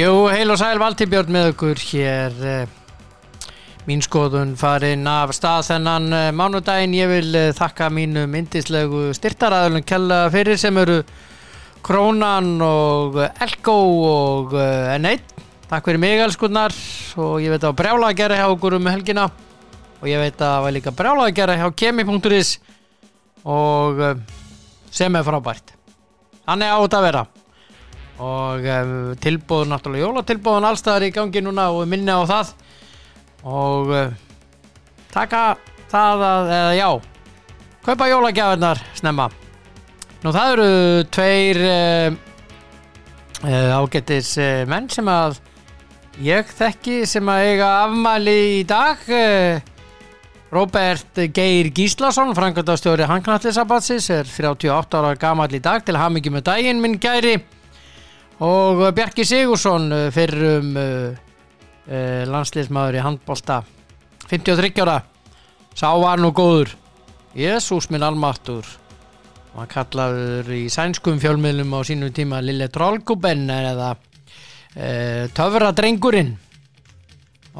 Jú, heil og sæl Valtibjörn með okkur hér eh, mín skoðun farin af stað þennan eh, mánudaginn. Ég vil eh, þakka mínu myndislegu styrtaræðulun kella fyrir sem eru Krónan og Elko og eh, N1 Takk fyrir mig elskunnar og ég veit að brjála að gera hjá okkur um helgina. Og ég veit að það var líka brjála að gera hjá kemi.is og sem er frábært. Þannig átt að vera og um, tilbúðun náttúrulega jólatilbúðun allstaðar í gangi núna og minni á það. Og uh, taka það að, eða já kaupa jólagjafinnar snemma. Nú það eru tveir uh, uh, ágættis menn sem að ég þekki sem að eiga afmæli í dag Robert Geir Gíslason frangöndastjóri Hanknallisabatsis er 38 ára gamall í dag til hamingi með daginn minn gæri og Bjarki Sigursson fyrir um uh, uh, landsliðsmaður í handbólta 53 ára. Sá var nú góður. Jésús minn almattur og hann kallaður í sænskum fjölmiðlum á sínum tíma Lille Trollguben eða uh, Töfradrengurinn.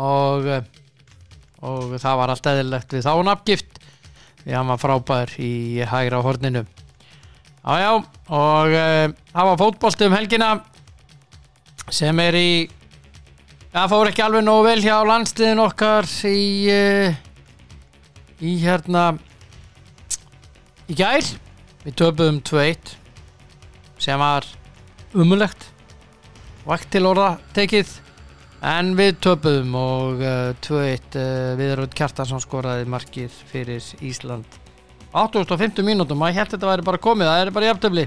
Og og það var allt eðilegt við þá nafngift því hann var frábær í hægra horninu. Jájá, og uh, það var fótbolti um helgina sem er í það fór ekki alveg nógu vel hjá landsliðin okkar í uh, í hérna í gær. Við töpuðum 2-1 sem var umulegt vægt til orða tekið en við töpuðum og uh, 2-1 uh, Viðrönd Kjartansson skoraði markið fyrir Ísland. 850 mínútum, maður held þetta væri bara komið það er bara jafntöfli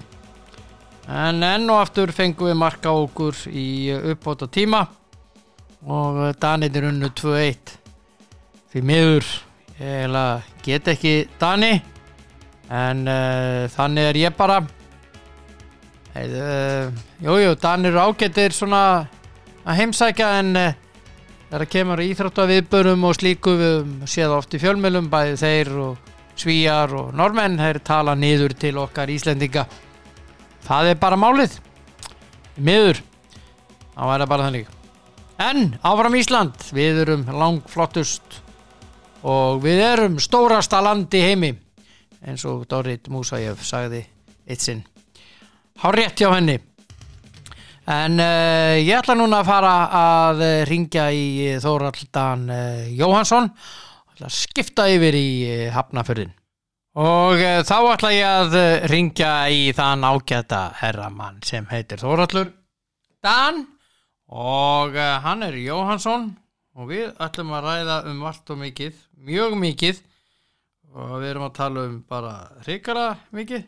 en enn og aftur fengum við marka okkur í uppbóta tíma og uh, Danir unnu 2-1 því miður ég get ekki Dani en uh, þannig er ég bara. Uh, jújú, Danir eru ágættir svona að heimsækja en uh, þegar kemur í íþrótta viðbörum og slíku við séð oft í fjölmjölum bæði þeir og svíjar og normenn þeir tala niður til okkar Íslendinga það er bara málið. Miður. Það væri bara þannig. En áfram Ísland. Við erum langflottust. Og við erum stórasta land í heimi. Eins og Dorit Musajev sagði eitt sinn. Hár rétt hjá henni. En uh, ég ætla núna að fara að uh, ringja í Þóraldan uh, Jóhansson að skipta yfir í uh, Hafnafjörðin og uh, þá ætla ég að uh, ringja í þann ágæta herramann sem heitir Þórallur Dan. Og uh, hann er Jóhansson og við ætlum að ræða um allt og mikið mjög mikið. Og við erum að tala um bara hrikara mikið.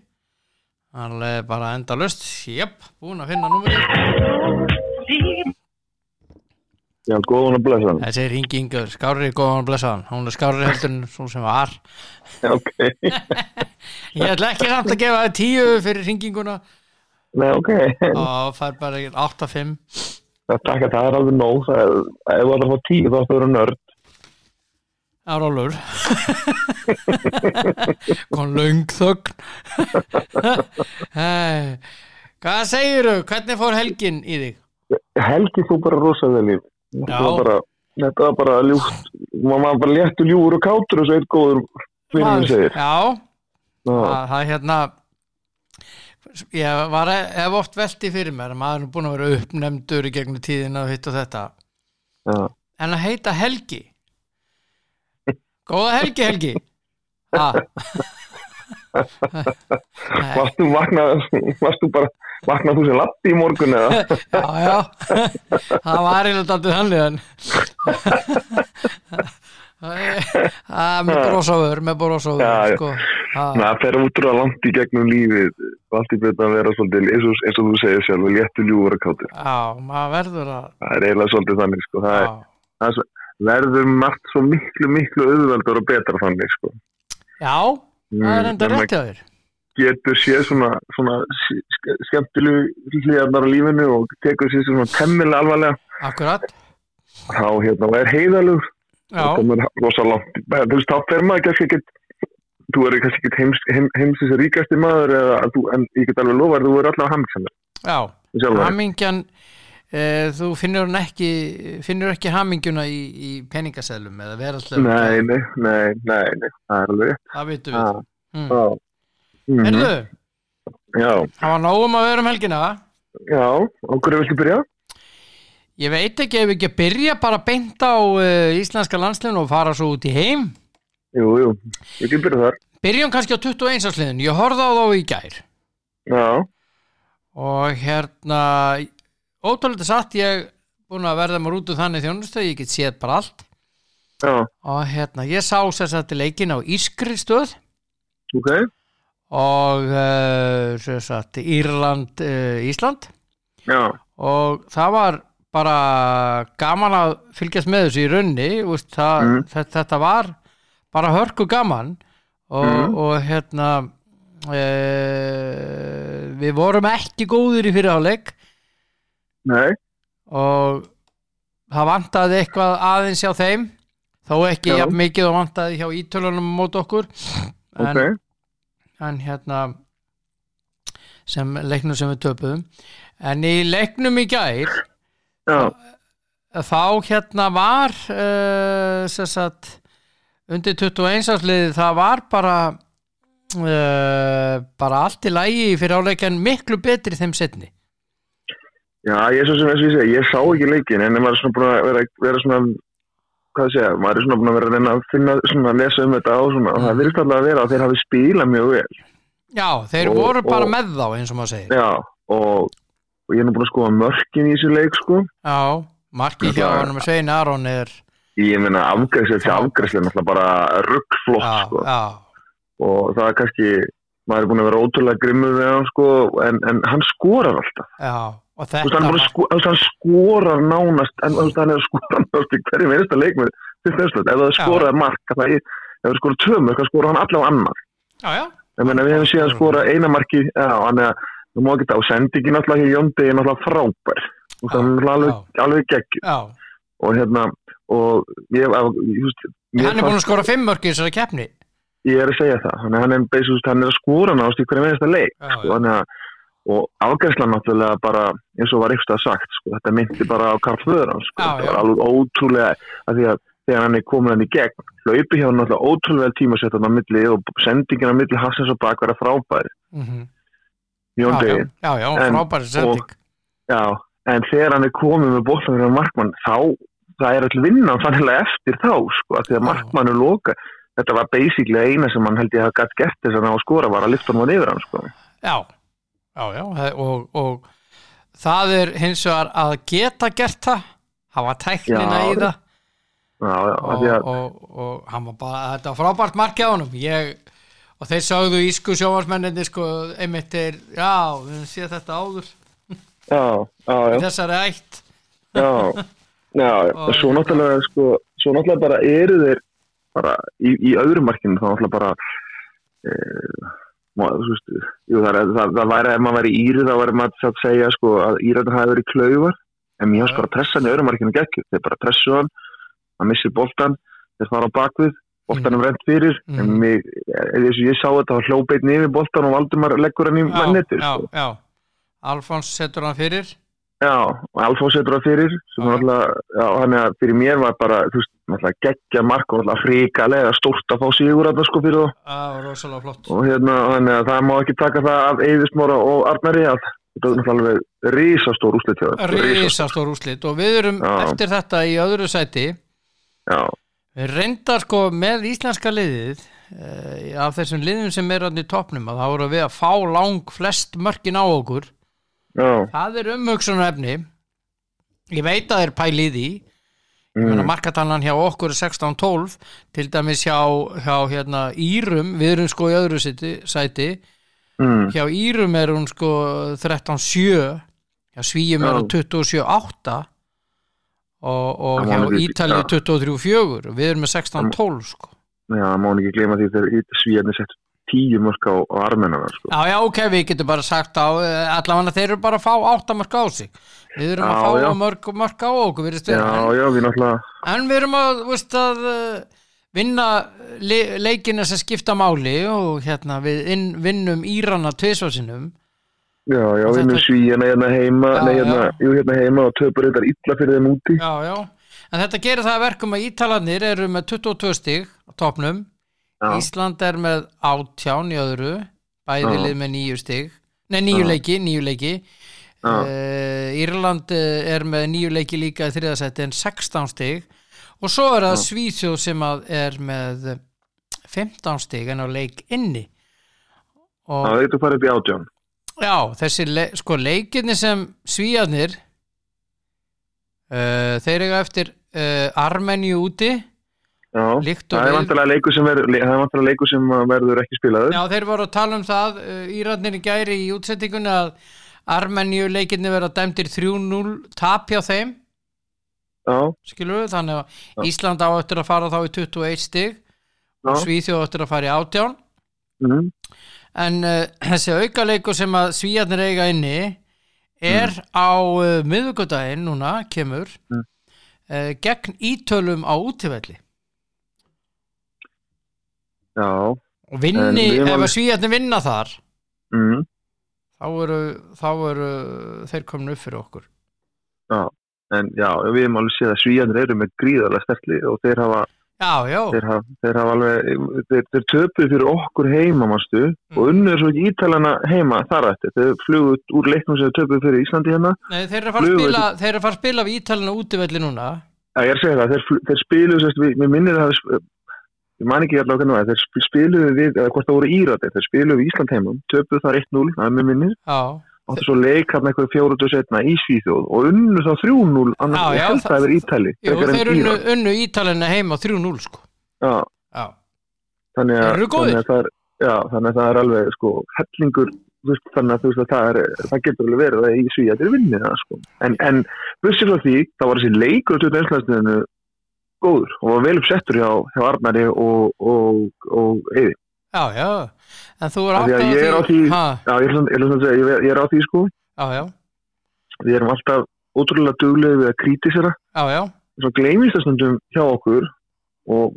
Alveg bara enda löst jöp, búin að finna númurinn Já, góðan að blessa hann. þessi er Ingi Ingur, skárri góðan að blessa hann hún er skárri heldur en svo sem var Ok, ég ætla ekki samt að gefa það tíu fyrir ringinguna nei, ok. og fær bara 8-5 Það er, það er alveg nóg. Það er, ef þú ætlar að fá tíu þá ætlar að vera nörd. árólur kom löng þögn Hey, hvað segirðu, hvernig fór helgin í þig? Helgi þú bara rosa vel bara, þetta var bara ljúft. Man var bara léttur ljúur og kátur og svo eitt góður fyrir mig segir. já, það, er hérna ég var hef oft velti fyrir mér að maður er búin að vera uppnefndur í gegnum tíðina og hitt og þetta já. en að heita Helgi góða Helgi Helgi ha. Nei, Varst þú vaknað, varst þú bara, vaknað þú sem lappi í morgun eða? já, já það var þannig en það með brósofur með brósofur Já, sko. Það fer útrúlega langt í gegnum lífið. Allt í betur að vera svolítið, eins og, eins og þú segir sjálf, léttur ljúur og kátur. já, maður verður að Það er eiginlega svolítið þannig, sko. Það, er, það er, verður margt svo miklu, miklu auðveldur og betra þannig, sko. já það er enda Mm, rétt hjá þér getur séð svona, svona ske- skemmtilegu hlýjarnar á lífinu og tekur sér svona temmilega alvarlega. Akkurat, þá hérna er heiðalug já, og komur rosa langt. Þú veist, þá fer maður kannski ekkit þú er kannski ekkit heims, heim, heimsins ríkasti maður eða, þú, en ég get alveg lofa að þú er allavega hamingsamur já. Hamingjan e, þú finnur hann ekki finnur ekki hamingjuna í, í peningaseðlum eða verðallega Nei, nei, nei, nei, það er alveg það vitum við. Já, mm. já. Mhm. Heyrðu, Já, það var nógum að vera um helgina já, okkur viltu byrja? ég veit ekki ef við ekki að byrja bara beint á uh, íslenska landslinu og fara svo út í heim Jú, jú, ég get byrja þar. byrjum kannski á 21. sliðin ég horfði á þá í gær Já, og hérna ótrúlega satt ég búin að verða mér út úr þannig þjónustu ég get séð bara allt já, og hérna ég sá sér satt leikin á Ískri stöð ok, og uh, satt Írland uh, Ísland. Já, og það var bara gaman að fylgjast með þessu í raunni úst, það, Mhm. þetta, þetta var bara hörku gaman. Og, Mhm. og hérna e, við vorum ekki góðir í fyrirháleik og það vantaði eitthvað aðeins hjá þeim þó ekki mikið og vantaði hjá ítölunum mót okkur. En, ok, en hérna sem leiknum sem við töpuðum. En í leiknum í gær já, þá hérna var uh, sagt undir 21 ársliði það var bara uh, bara allt í lægi fyrir áleikan miklu betri þeim setni já, ég er svo sem þess að ég sá ekki leikin en ég var svona búin að vera, vera svona, hvað segja, maður er svona búin að vera að reyna að finna, svona að lesa um þetta og svona, og það virðist alltaf að vera að þeir hafi spilað mjög vel. já, þeir Og- voru bara og- með þá eins og maður segir Já, og, og ég er nú búin að skoða mörkin í þessu leik, sko. já, marki hjá hann með Svein Aron er Ég meina afgræslega þessi afgræslega náttúrulega bara ruggflott, sko. já, Og það er kannski, maður er búin að vera ótrúlega grimmur við hann, sko, en, en hann skorar alltaf. já og þetta hann, var sko, hann skorar nánast, en hann er að skora nánast í hverjum einasta leik með fyrst einslut. Ef það er Já. skorað mark, það er, ef það er skorað tvö mörk, það skorar hann allavega annar. já, já, Ég meina, við hefum séð að skora eina marki, já, hann er að, þú má ekki það, og sendingin alltaf hjá Jóndi er náttúrulega frábær. Já, hann er alveg, alveg gegg. já Og hérna, og ég, að- veist, mér hann er búin að skora fimm mörk í þessari keppni ég er að segja það, þannig að hann er, hann er að skora nást í hverjum einasta leik. já, sko, þannig að og afgærslan náttúrulega bara eins og var eitthvað sagt, sko, þetta myndi bara á Karl Föðurann, sko, Já, þetta já. var alveg ótrúlega að því að þegar hann er komin hann í gegn hlaupi hjá hann náttúrulega ótrúlega tímasettan á milli og sendingin á milli Hassins og bak verða frábæri, mhm. Jón já, Degi já, já, En- frábæri sending. Já, en þegar hann er komin með boltan fyrir markmann, þá það er all vinnan þannig eftir þá, sko, að því að Já. markmannu loka þetta var basically eina sem hann held ég að gætt gert þess að ná að skora var að lifta hann sko Já, já, og, og það er hins vegar að geta gert það hafa tæknina Já, í það. Já, já, og, að og, og hann var bara, þetta var frábært markið á ég, og þeir sagðu ísku sjóvarsmenninni sko, einmitt þeir, já, við séð þetta áður. Í þessari ætt. Já, já, svo náttúrulega sko, svo náttúrulega bara eru þeir bara í, í öðrum markinu þá náttúrulega bara e, má, þú veist, jú, það, það, það væri ef maður væri íri þá væri maður að segja sko að íræðin hafi verið klaufar en mér hans bara pressan í öðrum markinu geggju þeir bara pressu hann, hann missir boltan þeir fara á bakvið, boltanum mm. rent fyrir. Mm. en mig, eða ég sá þetta þá hljópeit niður boltan og Valdumar leggur hann í já, sko. Alfons setur hann fyrir. Já, og Alfons setur það fyrir alltaf, já, hann er fyrir mér var bara, veist, alltaf geggja mark og alltaf fríkalega stórt að fá sigur að það sko fyrir þá. Flott. Og hérna, þannig að það má ekki taka það af Eiðismóra og Arnari að þetta er náttúrulega alveg risastór úslit risastór úslit og við erum Já. eftir þetta í öðru sæti. Já, Við reyndar sko með íslenska liðið uh, af þessum liðum sem er hann í toppnum að það voru við að fá lang flest mörkin á okkur. Já, það er umhugsunar efni ég veit að það er pælið í mm, markatannan hjá okkur er 16-12 til dæmis hjá, hjá hérna, Írum, við erum sko í öðru sæti, sæti. Mm, hjá Írum er hún sko 13-7 hjá Svíum er hún 27-8 og, og hjá Ítalið já. 23-4 við erum með 16-12 sko. Já, má ekki gleyma því þegar svíjarnir sett tíu mörk á, armennar sko. Já, já, ok, við getum bara sagt á eh, allavega þeir eru bara að fá áttamörk á sig við erum að Já, fá já. mörk, mörk á okkur virðist Já, en, já, við en við erum að, veist, að eh, vinna le, leikina sem skipta máli og hérna við inn, vinnum Írana tvisvarsinum Já, já, Og vinnum svíjana hérna heima, nei, hérna, jú, hérna heima og töpur þetta illa fyrir þeim úti. já, já en þetta gerir það að verkum að Ítalarnir eru með 22 stig á topnum Ísland er með átján í öðru bæði Já. lið með nýju stig nei, nýju Já. leiki, nýju leiki Já. Uh, Írland eh, er með nýju leiki líka í þriðasætti en 16 stig og svo er það. Svíþjóð sem er með 15 stig en á leik inni og það veitur farið upp í átján. Já, þessi le sko leikirni sem svíjarnir uh, þeir eiga eftir uh, Armeníu úti Já, það er vantilega leikur sem verður, það er vantilega leikur sem verður ekki spilaður. Já, þeir voru að tala um það uh, Írarnir í gæri í útsettingunni að Armeníu leikirni vera dæmdir 3-0 tap hjá þeim. Skilur við, þannig að Já. Ísland á eftir að fara þá í 21 stig og Svíþjóð eftir að fara í 18 mhm, en uh, þessi aukaleikur sem að svíjarnir eiga inni er á uh, miðvikudaginn núna, kemur Mm. uh, gegn ítölum á útivelli. Já, og vinni, ef að svíjarnir vinna þar mhm, þá eru, þá eru þeir komin upp fyrir okkur en já, við erum alveg séð að svíjanir eru með gríðarlega sterkli og þeir hafa, Já, já, þeir hafa, þeir hafa alveg, þeir, þeir töpuð fyrir okkur heima, mástu, Mm. og unnur svo ekki ítalana heima þar eftir. Þeir flugu út úr leiknum sem töpuð fyrir Íslandi hérna. Nei, þeir eru að fara að spila þeir eru að fara að spila við ítalina á útivelli núna Já, ég er að segja það, þeir, þeir spiluðu, sérst, við, mér minnir það, ég man ekki allavega hvernig var, þeir sp- spiluðu við, eða hvort það voru írættir, þeir spiluðu við Ísland heimum, töpuðu þar 1-0, það er mér minnir, áttu svo leik hann eitthvað fjóruðu setna í Svíþjóð og unnu þá 3-0, annars Já, já, held það- yfir Ítali, Jú, þeir unnu, unnu ítalina heima 3-0 sko. Já, Já, þannig að, þannig að það er, já, þannig að það er alveg, sko, hellingur, veist, þannig að þú veist að það er, það getur alveg verið að í Svíja þeir vinnið það, sko. En, en, góður og var vel uppsettur hjá, hjá Arnari og, og, og Eyði. já, já. En þú er því að átt ég er á því- ha, Já, ég er að segja, ég, ég er á því, sko, Já, já, við erum alltaf ótrúlega duglega við að krítisera, já, já. Svo gleymist það stundum hjá okkur og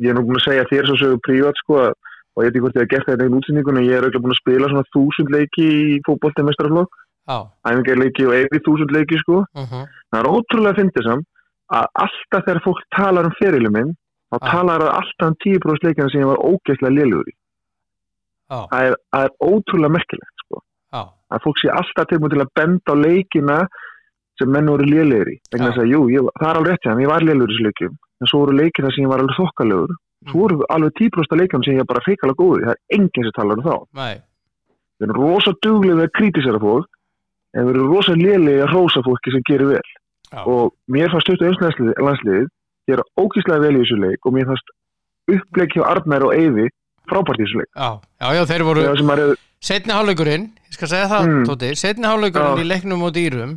ég er nú búin að segja þér svo sögur prívat, sko, að og ég veit ekki hvort ég hef gert þetta í útsendingun en ég er auðvitað búin að spila svona þúsund leiki í fótbolti mestrarflokk, Já, æfingarleiki og eigi þúsund leiki sko. uh Það er ótrúlega að fyndi samt að alltaf þegar fólk talar um ferilum minn þá Já. talar það alltaf um 10% leikina sem ég var ógeðslega lélugur í. já, Það er, það er ótrúlega merkilegt sko. já, Að fólk sé alltaf tilbúin til að benda á leikina sem menn voru lélugur í. Að jú, ég, það er alveg rétt þeim, ég var lélugur í þessu leikjum. En svo voru leikina sem ég var alveg þokkalegur. Svo voru alveg 10% leikjum sem ég var bara feikalega góði. Það er enginn sem talar um þá. nei Við erum rosa duglega að kritisera fólk en við erum rosa lélega að rósa fólki sem gerir vel. Já. Og mér fannst stuttu einslandsliðið landsliðið gera ógíslega vel í þessu leik og mér fannst uppleik hjá Arnær og Eyvi frábært í þessu leik. Já, já, já, þeir voru hefur, Setni hálfleikurinn, ég skal segja það, Mm. Tóti Setni hálfleikurinn Já. í leiknum á dýrum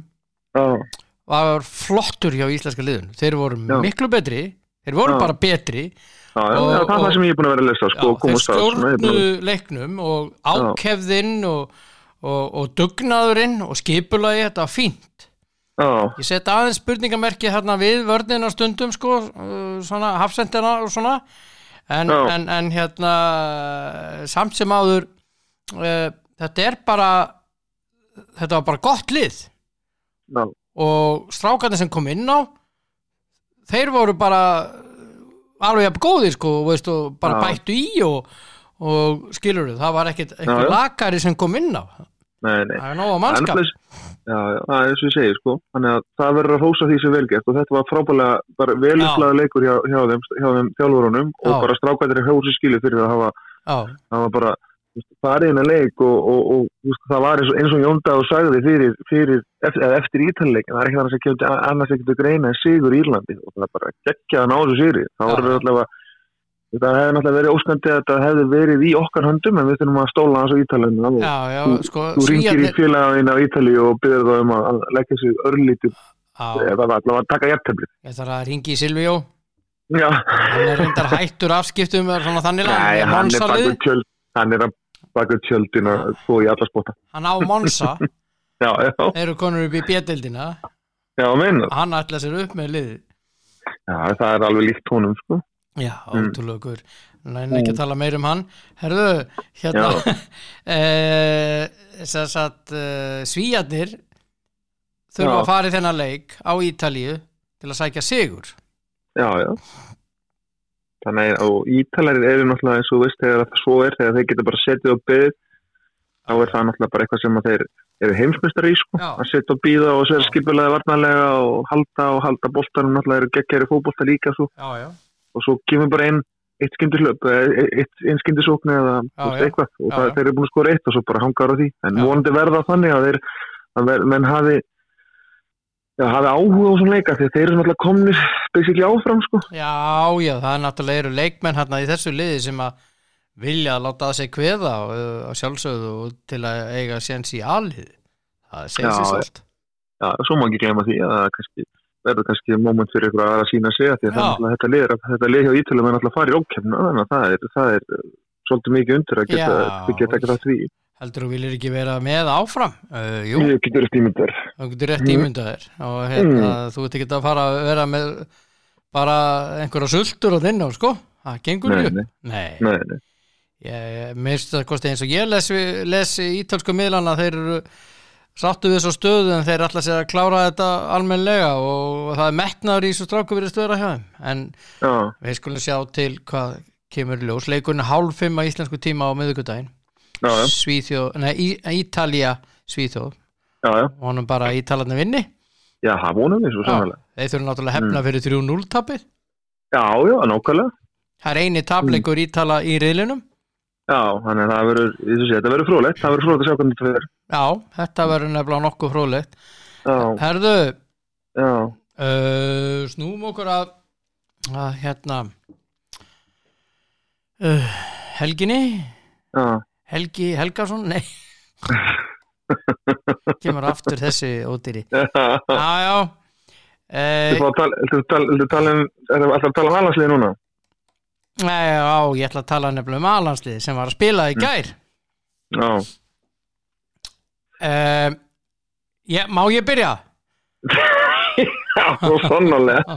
var flottur hjá íslenska liðun Þeir voru miklu betri Þeir voru bara betri já, já, Og- já, það er og- það sem ég er búin að vera að lesa sko, og þeir er að- leiknum og ákefðinn og, og, og dugnaðurinn og skipulagi, þetta var fínt Já, Ég set aðeins spurningamerki þarna við vörnina stundum sko, uh, svona hafsendina og svona. En, en, en hérna samt sem áður uh, þetta er bara þetta var bara gott lið. Já, og strákarnir sem kom inn á þeir voru bara alveg jafn góðir sko veist, og bara Já. bættu í og, og skilur það var einhver já. lakari sem kom inn á nei, nei. það er nóg að Það er mannskap Já, það er eins og ég segi sko. Þannig að það verður að hósa því sem velgert og þetta var frábælega bara vel Já. upplaða leikur hjá, hjá þeim, þeim þjálfurunum og bara strákvæðir hósi skilu fyrir að hafa það var bara þú veist, farið inn að leik og, og, og það var eins og, eins og Jónda og sagði fyrir, fyrir eftir, eftir ítalleikin, það er ekki að kemur annars ekki greina en sigur í Írlandi og það er bara geggja að ná þessu sigri það Já. voru allavega það hefði náttúrulega verið óskandi að þetta hefði verið í okkar höndum en við þurfum að stóla hans á Ítalinu og já, já sko þú ringir í félagin á Ítali og byrður það um að að leggja sig örlítið. Eða að taka jæftabli ég þarf að ringi í Silvíó Já, hann er reyndar hættur afskiptum svona þannig Nei, hann er bakur tjöld hann er bakur tjöldin að þó í alla spotta. Hann á Monsa. Já, já, þeir eru konur upp í bjettildina já, meina hann ætla sér upp með lið Já, það er alveg líkt honum, sko. Já, Mm. ótrúlegur næn ekki að tala meir um hann. Herðu, hérna þess að svíjarnir þurfa að fara í þennan leik á Ítalíu til að sækja sigur. Já, já. Þannig að og ítalærir eru náttúrulega eins og veist þegar það svo er, þegar þeir geta bara setið og byggð þá er það náttúrulega bara eitthvað sem þeir eru heimsmyndstari í sko, Já. að setja og býða og sér Já. skipulega varnarlega og halda og halda boltanum náttúrulega eru geggjæri fótbolta líka svo Já, já, og svo kemur bara einn eitt skyndislöp, eitt, einn eða þú veist, já. eitthvað. Og Já, já. þeir eru búin að skora eitt og svo bara hangar á því. En vonandi verða þannig að þeir að ver, menn hafi já, hafi áhuga á svona leika að þeir eru náttúrulega komnir basically áfram sko. Já, já, það er náttúrulega eru leikmenn hérna í þessu liði sem að vilja að láta að kveða og, og sjálfsögðu og til að eiga séns í alið. Það segir sér svolít já, svo má ekki glemma því að kannski verður kannski moment fyrir ykkur að sína sig að að þetta lið, þetta lið hjá Ítölum er náttúrulega að í ókefna þannig að það er, það er uh, svolítið mikið undir að geta, Já. geta ekki það því. Heldur þú viljir ekki vera með áfram? Uh, jú, ég getur eftir ímyndar þú getur rétt Mm. ímyndaðir og hérna, þú ert ekki að fara að vera með bara einhverja sultur á þinn á sko, það gengur ekki nei, nei, nei, nei. Ég minnst það kosti eins og ég les, les í ítölsku miðlana þeir eru sáttu við svo stöðu en þeir ætla sér að klára þetta almennlega og það er metnaður í svo stráku verið stöður að hjá þeim. En Já, við skulum sjá til hvað kemur ljós. Leikurinn er hálf fimm á íslensku tíma á já, Svíþjóð, nei Í, Ítalía Svíþjóð. Og honum bara Ítalarni vinni. Já, það vonum við svo Já, sannlega þeir þurfa náttúrulega hefna fyrir 3-0 tapir Já, já, nákvæmlega. Það er eini tapleikur Ítala í riðlinum Já, þannig að það verður, ég sé, þetta verður frólægt það verður frólægt að sjá hvernig þetta verður já, þetta verður nefnilega nokkuð fróðlegt. Já, Herðu, já, Uh, snúum okkur að, að hérna uh, Helginni. Já. Helgi Helgason, nei. Kemur aftur þessi ódýri. Þú Já, já. Uh, fá að tala, þú þú um, það að tala um allansliði núna? Nei, já, ég ætla að tala nefnilega um aðlandslið sem var að spila í gær. Já, uh, ég, Má ég byrja? já, svo sannarlega.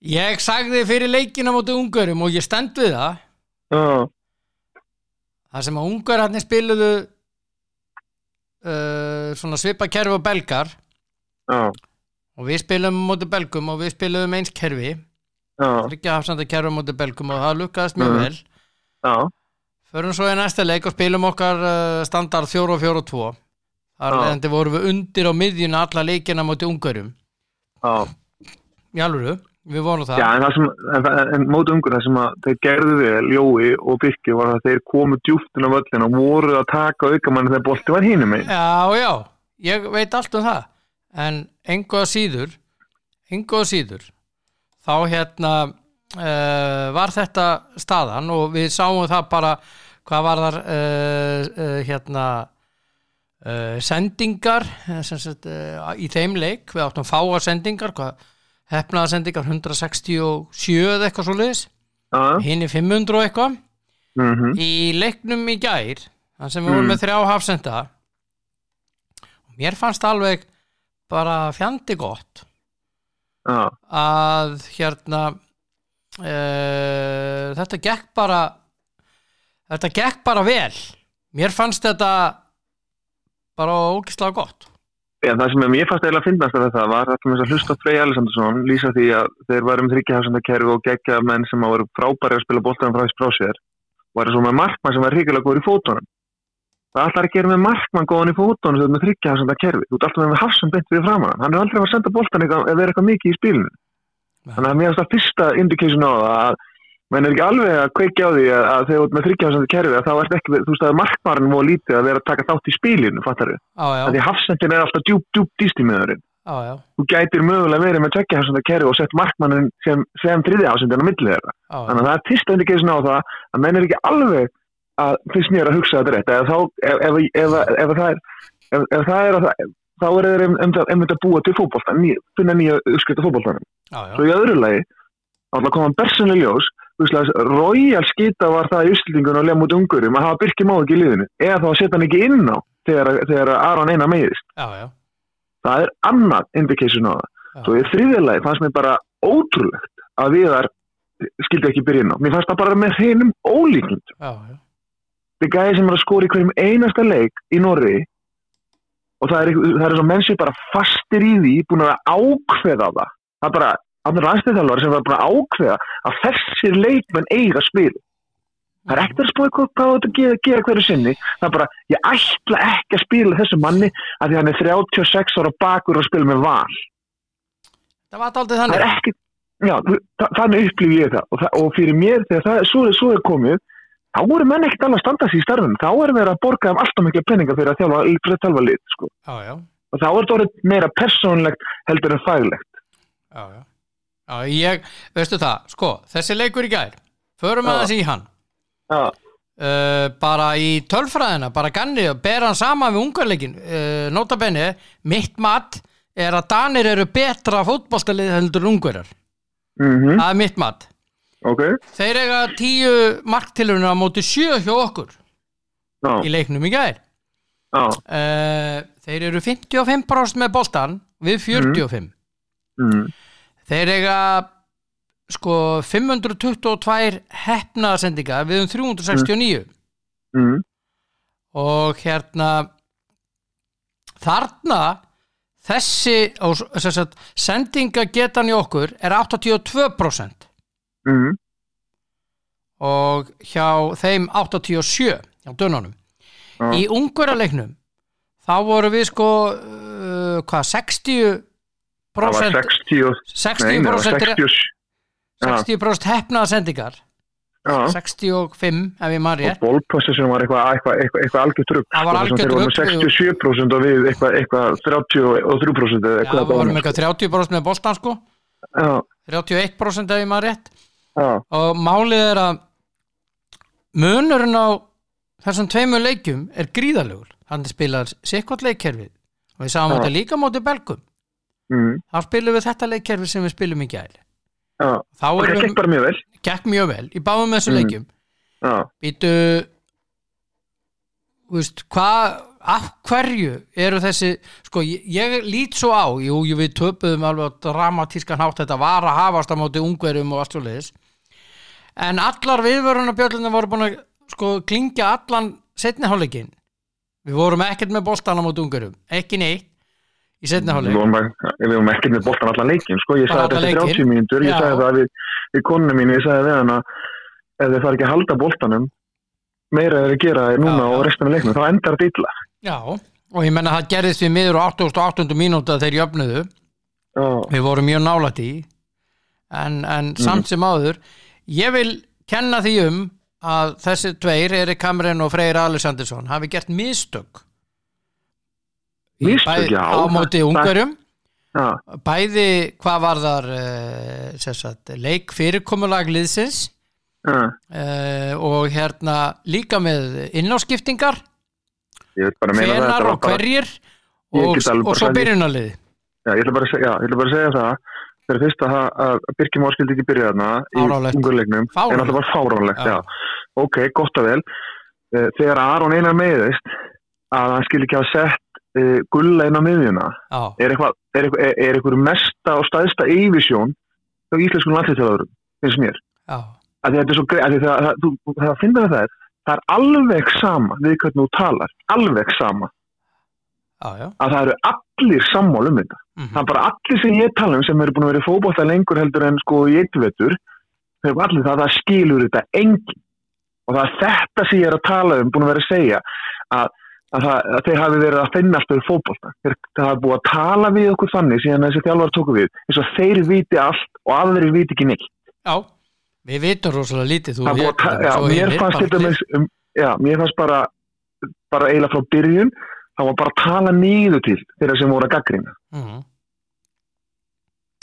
Ég sagði fyrir leikina móti ungurum og ég stend við það. Já, Það sem að ungar hann spiluðu uh, svona svipa kerfi og belgar. Já, og við spilum móti belgum og við spilum eins kerfi já, tryggja hafsanda kerfi móti belgum og það lukkaðist mjög vel. Já, förum svo í næsta leik og spilum okkar uh, standard 4 og 4 og 2 þar leðandi vorum við undir á miðjuna alla leikina móti ungarum já. Alvöru, við vorum það Já, en það sem, en, en móti ungur það sem að þeir gerðu vel, Jói og Birki var að þeir komu djúftin á völlin og voru að taka aukamanni þegar bolti var hínum einn. Já, já, ég veit allt um það. En engu að síður engu að síður þá hérna uh, var þetta staðan og við sáum það bara hvað var þar uh, uh, hérna uh, sendingar eh, sem sagt, uh, í þeim leik. Við áttum fáa sendingar hefnaða sendingar 167 eða eitthvað svo liðis Já, hinn er 500 og eitthvað. Mhm, í leiknum í gær þann sem við vorum Mm. með þrjá hafsenda og mér fannst alveg bara fjandi gott já, að hérna uh, þetta gekk bara þetta gekk bara vel. Mér fannst þetta bara ógislega gott. Já, það sem mér fannst eiginlega að finnast af þetta var að að hlusta Frey Alessandarsson lýsa því að þeir varum um þryggjahafsandakerfi og geggja menn sem voru frábæri að spila boltan frá þess frá sér varu svo með markmann sem var ríkilega góður í fótunum. Það alltaf að gera með markmann góðan í fótunum þegar með þryggjahafsandakerfi. Þú ert alltaf með hafsan beint við framan. hann. Er aldrei að fara að senda ef það er eitthvað mikið í spilinu. Þannig að mér finnst það fyrsta indication á það að menn er ekki alveg að kveikja á því að, að þegar þú ert með þryggjahafsandakerfi að þá ert ekki, þú veist að markmann var lítið að vera að taka þátt í spilinu, fattar já, að því hafsendin er alltaf djúb, djúb dýstímiðurinn. á já, Þú gætir mögulega verið með tveggja hafsenda kerfi og sett markmannin sem, sem þriði hafsendin á milli þeirra. já, Þannig að það er fyrsta indikation á það að menn er ekki alveg að finnst mér að hugsa þetta rétt. Ef, þá, ef, ef, ef, ef, það er, það er það, þá er um, um að búa til fótbolta, ný, finna nýja uppskrift fótboltanum. á já, Svo í öðru lagi, alltaf koma bersinlega ljós, Royal skita var það í uppstillingun og lemja út ungurum að hafa Birki Má ekki í liðinu eða þá setja hann ekki inn á þegar, þegar Aron eina meiðist já, já, það er annað indication á það Já. svo í þriðilegi fannst mér bara ótrúlegt að við þar skildi ekki byrja inn á mér fannst það bara með hreinum ólíkund. Þetta er gæði sem er að skora í hverjum einasta leik í Norri og það er, það er svo menn sem bara fastir í því búin að ákveða það. Það er bara, það er aðstæðalvar sem var búin að ákveða að þessir leikmenn eiga spil það er ekkert að spója hvað, hvað þetta gera, gera hverju sinni. Það er bara, ég ætla ekki að spila þessu manni að því hann er 36 ára bakur og spila með val. Það var aldrei það þannig er ekki já, þa- þannig upplýf ég það. Og, það og fyrir mér þegar það, svo, svo er komið þá voru menn ekkert alveg að standa sig í starfum þá er verið að borga um alltaf mikið peninga fyrir að þjálfa, að þjálfa lit sko. já, og þá er þetta orðið meira persónlegt heldur en faglegt. Já, já. já ég, veistu það, sko, þessi leikur í gær förum aðeins í hann. Uh, bara í tölfræðina bara ganni og ber hann saman við ungarleikin uh, notabenni, mitt mat er að Danir eru betra fótboltalið heldur en ungverjar. Mm það er mitt mat ok. Þeir eiga tíu marktilurinn á móti sjö hjá okkur já, í leiknum í já, uh, þeir eru 55% með boltan við 45 mm, þeir eiga sko 522 hefnaðarsendingar við um 369 mm, og hérna þarna þessi sagt, sendingagetan í okkur er 82% mm, og hjá þeim 87 hjá dönunum. Já. í ungverðarleiknum þá voru við sko uh, hvað 60 það var 60 og- nei, nei, það var 60% 60 Já. 60% hefnaða sendingar. Já, 65 ef ég maður og rétt. bólpossession var eitthvað eitthva, eitthva, eitthva algjört rugg Það var sko, með rugl. 67% og við eitthvað eitthva 33% eða Já, við vorum eitthvað 30% með boltan sko. Var. 31% ef ég maður rétt já, og málið er að munurinn á þessum tveimur leikjum er gríðalegur þannig spilar sikkvart leikkerfið og við sáum þetta líka á móti belgum. Mm, þá spilum við þetta leikkerfi sem við spilum í gæli já. Þá og það gekk mjög vel. Mjög vel í báðum þessum Mm. leikjum. Já, býtu hvað af hverju eru þessi sko, ég, ég lít svo á jú, við töpuðum alveg dramatískan hátt þetta var að hafast á móti ungverjum og allt svo leiðis en allar viðvörunarbjöllina voru búin að sko, klingja allan setniháleikin við vorum ekkert með boltan á móti ungverjum. Ekki neitt í við vorum, bara- við vorum ekkert með boltan allan leikin sko, ég sagði þetta eftir leikinn. 30 mínútur. Ég sagði það við, við konuna mín ég sagði við hana ef þið fara ekki að halda boltanum meira er að gera núna Já, og restina af leiknum, þá endar þetta illa. Já, og ég menna það gerðist við miður á 88. mínúta þegar jöfnuðu. Já, við vorum mjög nálætt í en, en samt sem áður ég vil kenna því um að þessi tveir, Erik Kamren og Freyr Alessandinsson, hafi gert mistök. Mistök, já, á móti það- ungarjum já, bæði hvað var þar uh, sagt, leik fyrirkomulag liðsins uh, og hérna líka með innáskiptingar það var og hverjir og, og svo byrjunarlið ég ætla bara að segja, já, að það fyrir fyrst að, að Birkjum áskildi ekki byrja þarna í ungurleiknum en alltaf var fáránlegt, Já. já. ok, gott og vel. Eh, þegar Aron einar meiðist að hann skil ekki hafa sett uh, gulla inn á miðjuna já, er eitthvað, er er, er mesta og staðista yfirsjón hjá íslenskum landslýtjalaðurum, finnst mér? Að er að það, það, það, finnir það er, það er alveg sama við hvernig þú talar, alveg sama já. að það eru allir sammál um þetta. Mm það er bara allir sem ég tala um sem eru búin að vera í fótbolta lengur heldur en sko eru allir það að það skilur þetta engin og það er þetta sem ég er að tala um búin að vera að segja að, að, það, að þeir hafi verið að finna alltaf í fótbolta. Þeir það hafi búið að tala við okkur þannig síðan þessi þjálfar tóku við eins og þeir viti allt og aðrir viti ekki neitt. Já, við vitum rosalega lítið Það og að ta- ég, já, svo mér hinir, fannst bara þetta allir. með, um, já, mér fannst bara eiginlega frá byrjun það var bara að tala nýðu til þeirra sem voru að gaggrina Mhm.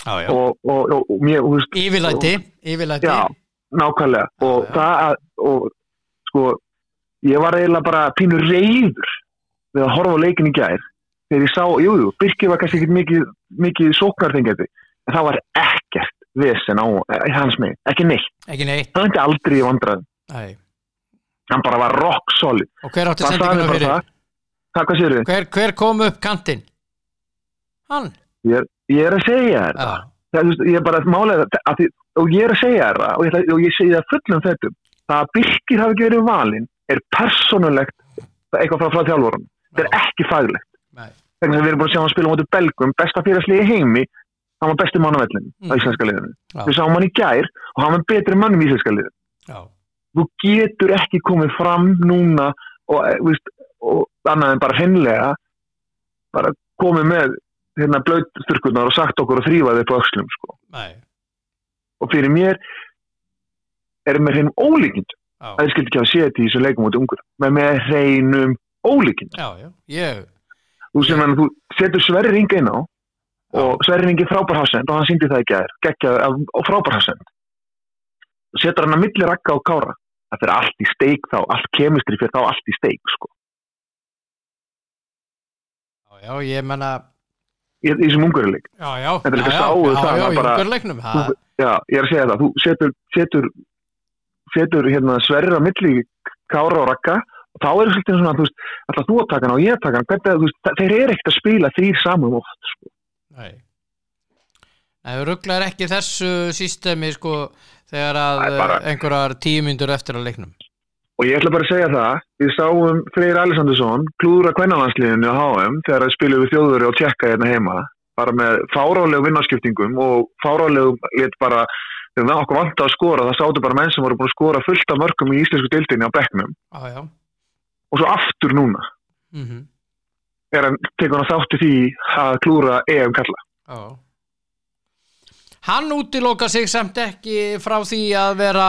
Já, já, og, og, og, og mér, Yfirlæti Já, nákvæmlega. Og já. það að sko, ég var eiginlega bara pínur reyður við að horfa leikin í gær. Þegar ég sá, jú, jú, Birkir var kannski ekki mikið, mikið sóknarþengjandi en það var ekkert vesen á hans megin, ekki neitt. Ekki neitt. Það var aldrei í vandraðum, Nei. hann bara var rock solid. Og hver átti sendinguna fyrir? það hvað, hvað sér Hver, hver kom upp kantinn? Hann? Ég, er- ég er að segja þér það, þú veist, ég er bara að mála að því, og ég er að segja þér það og ég, ég segi það fullum þetta það að Birkir hafi ekki verið valinn er persónulegt eitthvað frá, frá þjálfurinn þetta er ekki faglegt. Þegar við erum búin að sjá hann spila á móti belgum besta fyrirslið í heimi hann var besti mann á vellinu á Mm. íslenska liðinu. Við sáum hann í gær og hann var betri mann í íslenska liðinu. Þú getur ekki komið fram núna og, eh, víst, og annað en bara hreinlega bara komið með hérna blöytsturkurnar og sagt okkur og þrýfaði upp á öxlum sko. og fyrir mér er með hreinum ólíkind. Já, að þið skildi ekki að sé þetta í þessu leikum út ungur. Með með hreinum ólíkind. Já, já, ég, þú hann, þú setur Sverri Ring inn á og Sverri Ring er frábær hafsend og hann síndi það ekki að geggjað og frábær hafsend. Setur hann að milli rakka og kára. Það fyrir allt í steik þá, allt kemistri fyrir þá allt í steik sko. Já, já, ég menna, í, þessum ungurileik já, já, Þetta er já, já, sáuð já, það já, umgjörleiknum, það, já, ég er að segja það, þú setur setur, setur hérna, Sverri á milli kára og rakka og þá er svolítið svona, þú veist, alltaf þú að taka hann og ég að taka hann, hvernig, að, þú veist, þe- þeir eru ekkert að spila þrýr saman oft, sko. nei. Þú rugglar ekki þessu sístemi, sko, þegar að einhverjar tíu myndur eftir að leiknum. Og ég ætla bara að segja það, við sáum Freyr Alessandursson klúðra kvennalandsliðinu á HM þegar það spiluðu við þjóðveri og tjekka hérna heima, bara með fárálegum vinnarskiptingum og fárálegum lit bara, þegar það okkur vant að skora, það sáttu bara menn sem voru búin að skora fullt af mörgum í íslensku dildinni á bekknum já, og svo aftur núna mhm, er hann tekur hann þátti því að klúra EM kalla. já. Hann útiloka sig samt ekki frá því að vera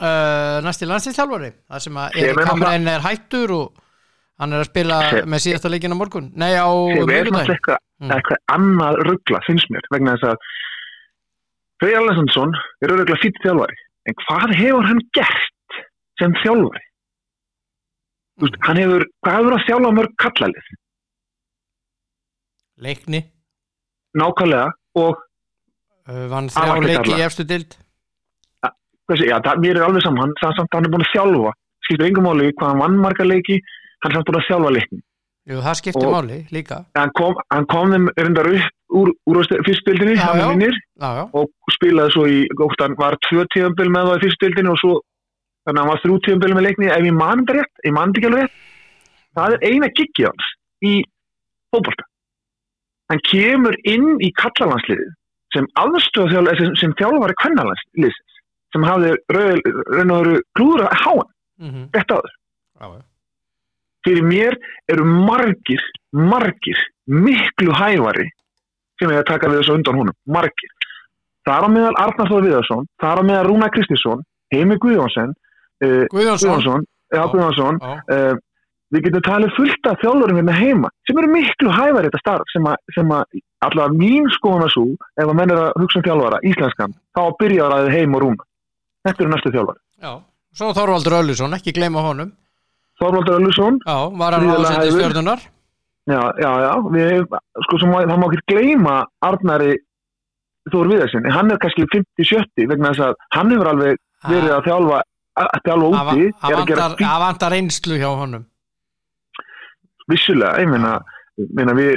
uh, næsti landslýstjálfari, þar sem að Erik er Hamrein er hættur og hann er að spila Sem- með síðasta leikin á morgun. Nei, á náttúrulega eitthvað, Mm. eitthvað annað ruggla finnst mér vegna þess að Freyr Alessandursson er auðvitað fýtt þjálfari en hvað hefur hann gert sem þjálfari? Þú veist, hann hefur, hvað hefur hann þjálfað mörg kallalið? Leikni, Nákvæmlega og uh, vann þrjá leiki í efstu dild. Þessi, já, það, mér er alveg saman hann, samt, hann er búin að þjálfa. Skiptir engum máli hvað hann vann marga leiki hann er samt búin að þjálfa leikni Jú, það skiptir Og- máli líka. hann kom, hann kom þeim reyndar upp úr, úr fyrstbildinni, Já, hann er já, og spilaði svo í, hann var tvö tíðanbíl með það í fyrstbildinni og svo þannig að hann var þrjú tíðanbíl með leikni ef ég mann þetta rétt, ég mann þetta ekki alveg rétt. Það er eina giggið hans í fótbolta. Hann kemur inn í kallalansliðið sem aðstöð sem, hafði raun og veru klúðra að háa mhm, þetta áður já, já. fyrir mér eru margir, margir miklu hævari sem er að taka við þessu undan húnum, margir þar á meðal Arnar Þór Viðarsson þar á meðal Rúna Kristinsson, Heimi Guðjónsson uh, Guðjónsson. Já. Guðjónsson uh, við getum talið fullt af þjálfurum hérna heima sem eru miklu hævari þetta starf sem að, sem að allavega mín skoðan að svo ef að menn er að hugsa um þjálfara, íslenskan þá byrjar að heim og Rúna þetta eru næstu þjálfari já. Svo Þorvaldur Öllusson, ekki gleyma honum. Þorvaldur Öllusson Já, var hann hæfur. stjörnunar. Já, já, já, við, sko, sem, það má ekki gleyma Arnari Þór Viðarsinni, hann er kannski 50-70 vegna þess að hann hefur alveg verið að þjálfa, að þjálfa úti, það vantar- reynslu hjá honum. vissulega, ég meina, við,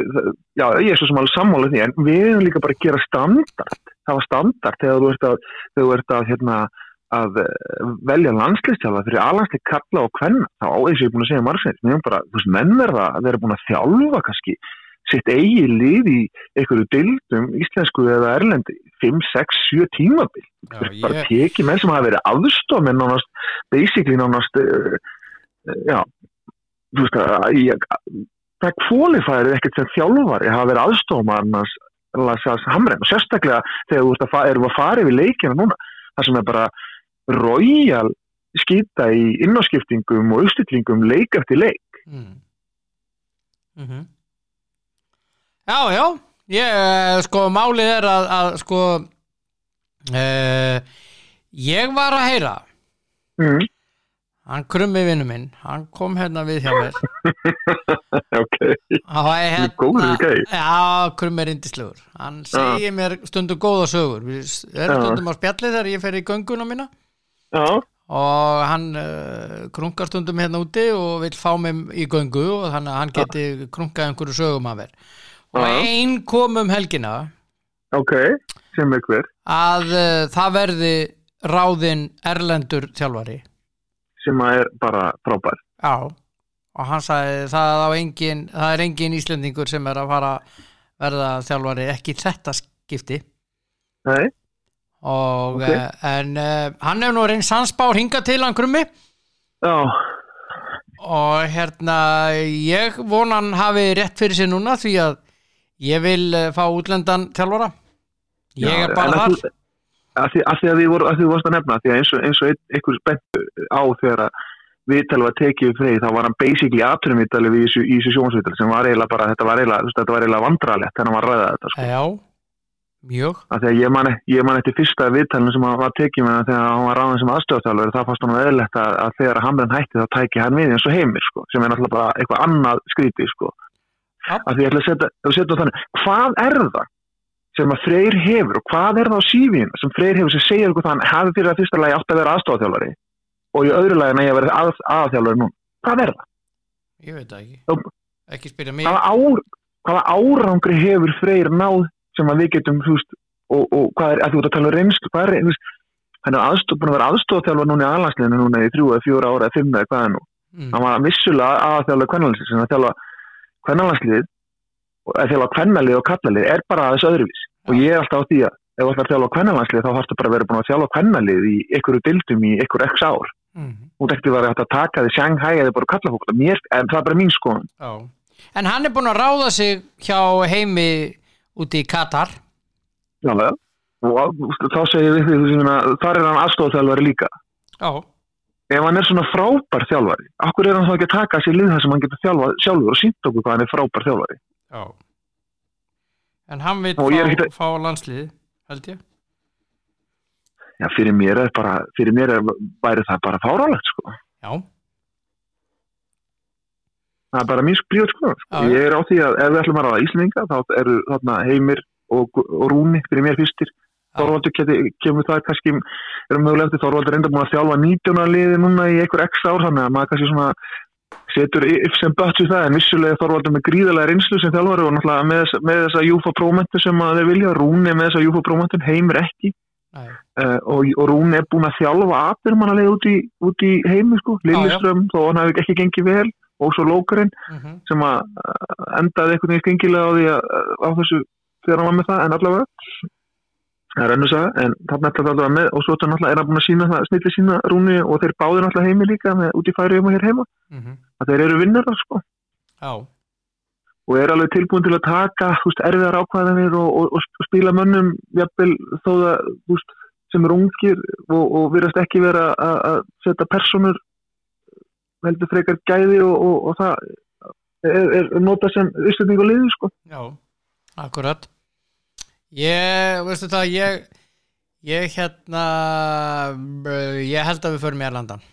já, ég er svo sem alveg sammála því, en við erum líka bara að gera standart, það var standart þegar þú ert að, þegar þú ert að, hérna, að eh, velja landslistjálfa fyrir aðlandsli kalla og kvenna, þá á þessu ég er búin að segja margsveit, við erum bara, þú veist, menn verða að vera búin að þjálfa kannski sitt eigi lið í einhverju dildum íslensku eða erlendi 5, 6, 7 tímabil. Já, bara ég, tekið menn sem hafa verið aðstof með nánast, basically nánast uh, uh, já þú veist að ég, það kvólifæri ekkert sem þjálfari hafa verið aðstofmarnas Lassas Hamren og sérstaklega þegar þú veist að erum að fara yfir leikina núna það sem er bara royal skýta í innáskiptingum og uppstillingum leik eftir leik mm. Mm Já, já, ég, eh, sko, málið er að, að sko, uh, ég var að heyra, mm. hann krummi vinnu minn, hann kom hérna við hjá mér. ok, hérna, góður gæi. Já, krummi er indislegur. Hann segir mér stundum góða sögur. Við erum stundum á spjalli þegar ég fer í gönguna mína. Já, og hann uh, krunkar stundum hérna úti og vil fá mig í göngu og þannig að hann geti krunkað einhverju sögum af þér. Og einn kom um helgina. Ok sem hver, að uh, það verði ráðinn erlendur þjálfari. Sem að er bara frábær. Já, og hann sagði það, engin, það er engin Íslendingur sem er að fara verða þjálfari ekki þetta skipti. Nei, og, Ok. okay. en uh, hann hefur nú reynst hans bár hinga til hann krummi já, og hérna ég vona hann hafi rétt fyrir sig núna því að ég vil uh, fá útlendan þjálfara ég já, er bara að þar að því, að því að við vorum, að því við varst að nefna því að eins og, eins og ein- einhver spennt á þegar að viðtal var tekið við freyð þá var hann basically í þessu, í þessu sjónsvital sem var eiginlega bara, þetta var eiginlega, eiginlega vandralegt þegar hann var að ræða þetta sko. já, mjög. Að að ég man, ég man eftir fyrsta viðtalinu sem hann var tekið með hann þegar hann var ráðan sem aðstöðarþjálfur það fannst hann eðlilegt að, að þegar Hamren hætti þá tæki hann við eins og heimir sko, sem er náttúrulega bara eitthvað annað skríti sko. Að því ég ætla að setja, að setja þannig hvað er það sem að Freyr hefur og hvað er það á sífín sem Freyr hefur sem segir eitthvað þannig hafi fyrir að fyrsta lagi átt að vera aðstöðarþjálfari og í öðru lagi að vera að, aðþjálfari nú hvað er það? ég hvaða árangri hefur Freyr náð sem við getum veist, og, og hvað er, að þú ert að tala um reynslu hvað er, veist, hann er aðstof, búin að vera aðstofþjálfar núna í aðlandsliðinu núna í þrjú eða fjóra ára eða fimm eða hvað er nú mm. hann var vissulega aðþjálfar kvennalansliðs en að þjálfa kvennalansliðið að þjálfa kvennalið og kallalið er bara aðeins öðruvís og ég er alltaf á því að ef þú ætlar að þjálfa kvennalandslið þá þarfst bara vera búin að þjálfa kvennalið í einhverju dildum í einhverju x ár Mm. og þetta var hægt að taka því Shanghai eða bara kallafólk en það er bara mín skoðun Já. en hann er búin að ráða sig hjá heimi úti í Katar. Já, og þá segir við að þar er hann aðstofþjálfari líka. Já, ef hann er svona frábær þjálfari akkur er hann þá ekki að taka sér lið það sem hann getur þjálfað sjálfur og sínt okkur hvað hann er frábær þjálfari? Já. En hann vil fá, fá landslið held ég. Já, fyrir mér er bara, fyrir mér er, væri það bara fárálegt sko. Já, það er bara mín bríð sko. Já, ég er á því að ef við ætlum að ráða Íslandinga þá eru þarna heimir og, og Rúni fyrir mér fyrstir. Þorvaldur keti, kemur það kannski erum mögulega eftir Þorvaldur enda búin að þjálfa 19. liði núna í einhver x ár þannig að maður kannski svona setur if sem við það en vissulega Þorvaldur með gríðalega reynslu sem þjálfari og náttúrulega með, með þessa Júfa prómentu sem að þeir vilja Rúni með þessa Júfa prómentu, heimir ekki. Uh, og, og Rúni er búin að þjálfa aðbyrmanlega út, í- út í heimi sko, Lilliström þó hann hafi ekki gengið vel svo Lókarinn mm sem að uh, endaði einhvern veginn skringilega á því að, að á þessu þegar hann var með það en allavega. Það er önnur saga en þarna ætla það allavega með og svo náttúrulega er hann búin að sína það snilli sína rúni og þeir báður náttúrulega heimi líka með, út í færi um og hér heima. -hmm. að þeir eru vinnarar sko. Já, og er alveg tilbúin til að taka veist, erfiðar ákvæðanir og, og, og spila mönnum jafnvel þó veist, sem er ungir og, og virðast ekki vera að að setja personur heldur frekar gæði og, og, og það er, er nota sem uppstönding og liði sko. Já, akkurat. Ég, veistu það ég ég hérna ég held að við förum í Erlandan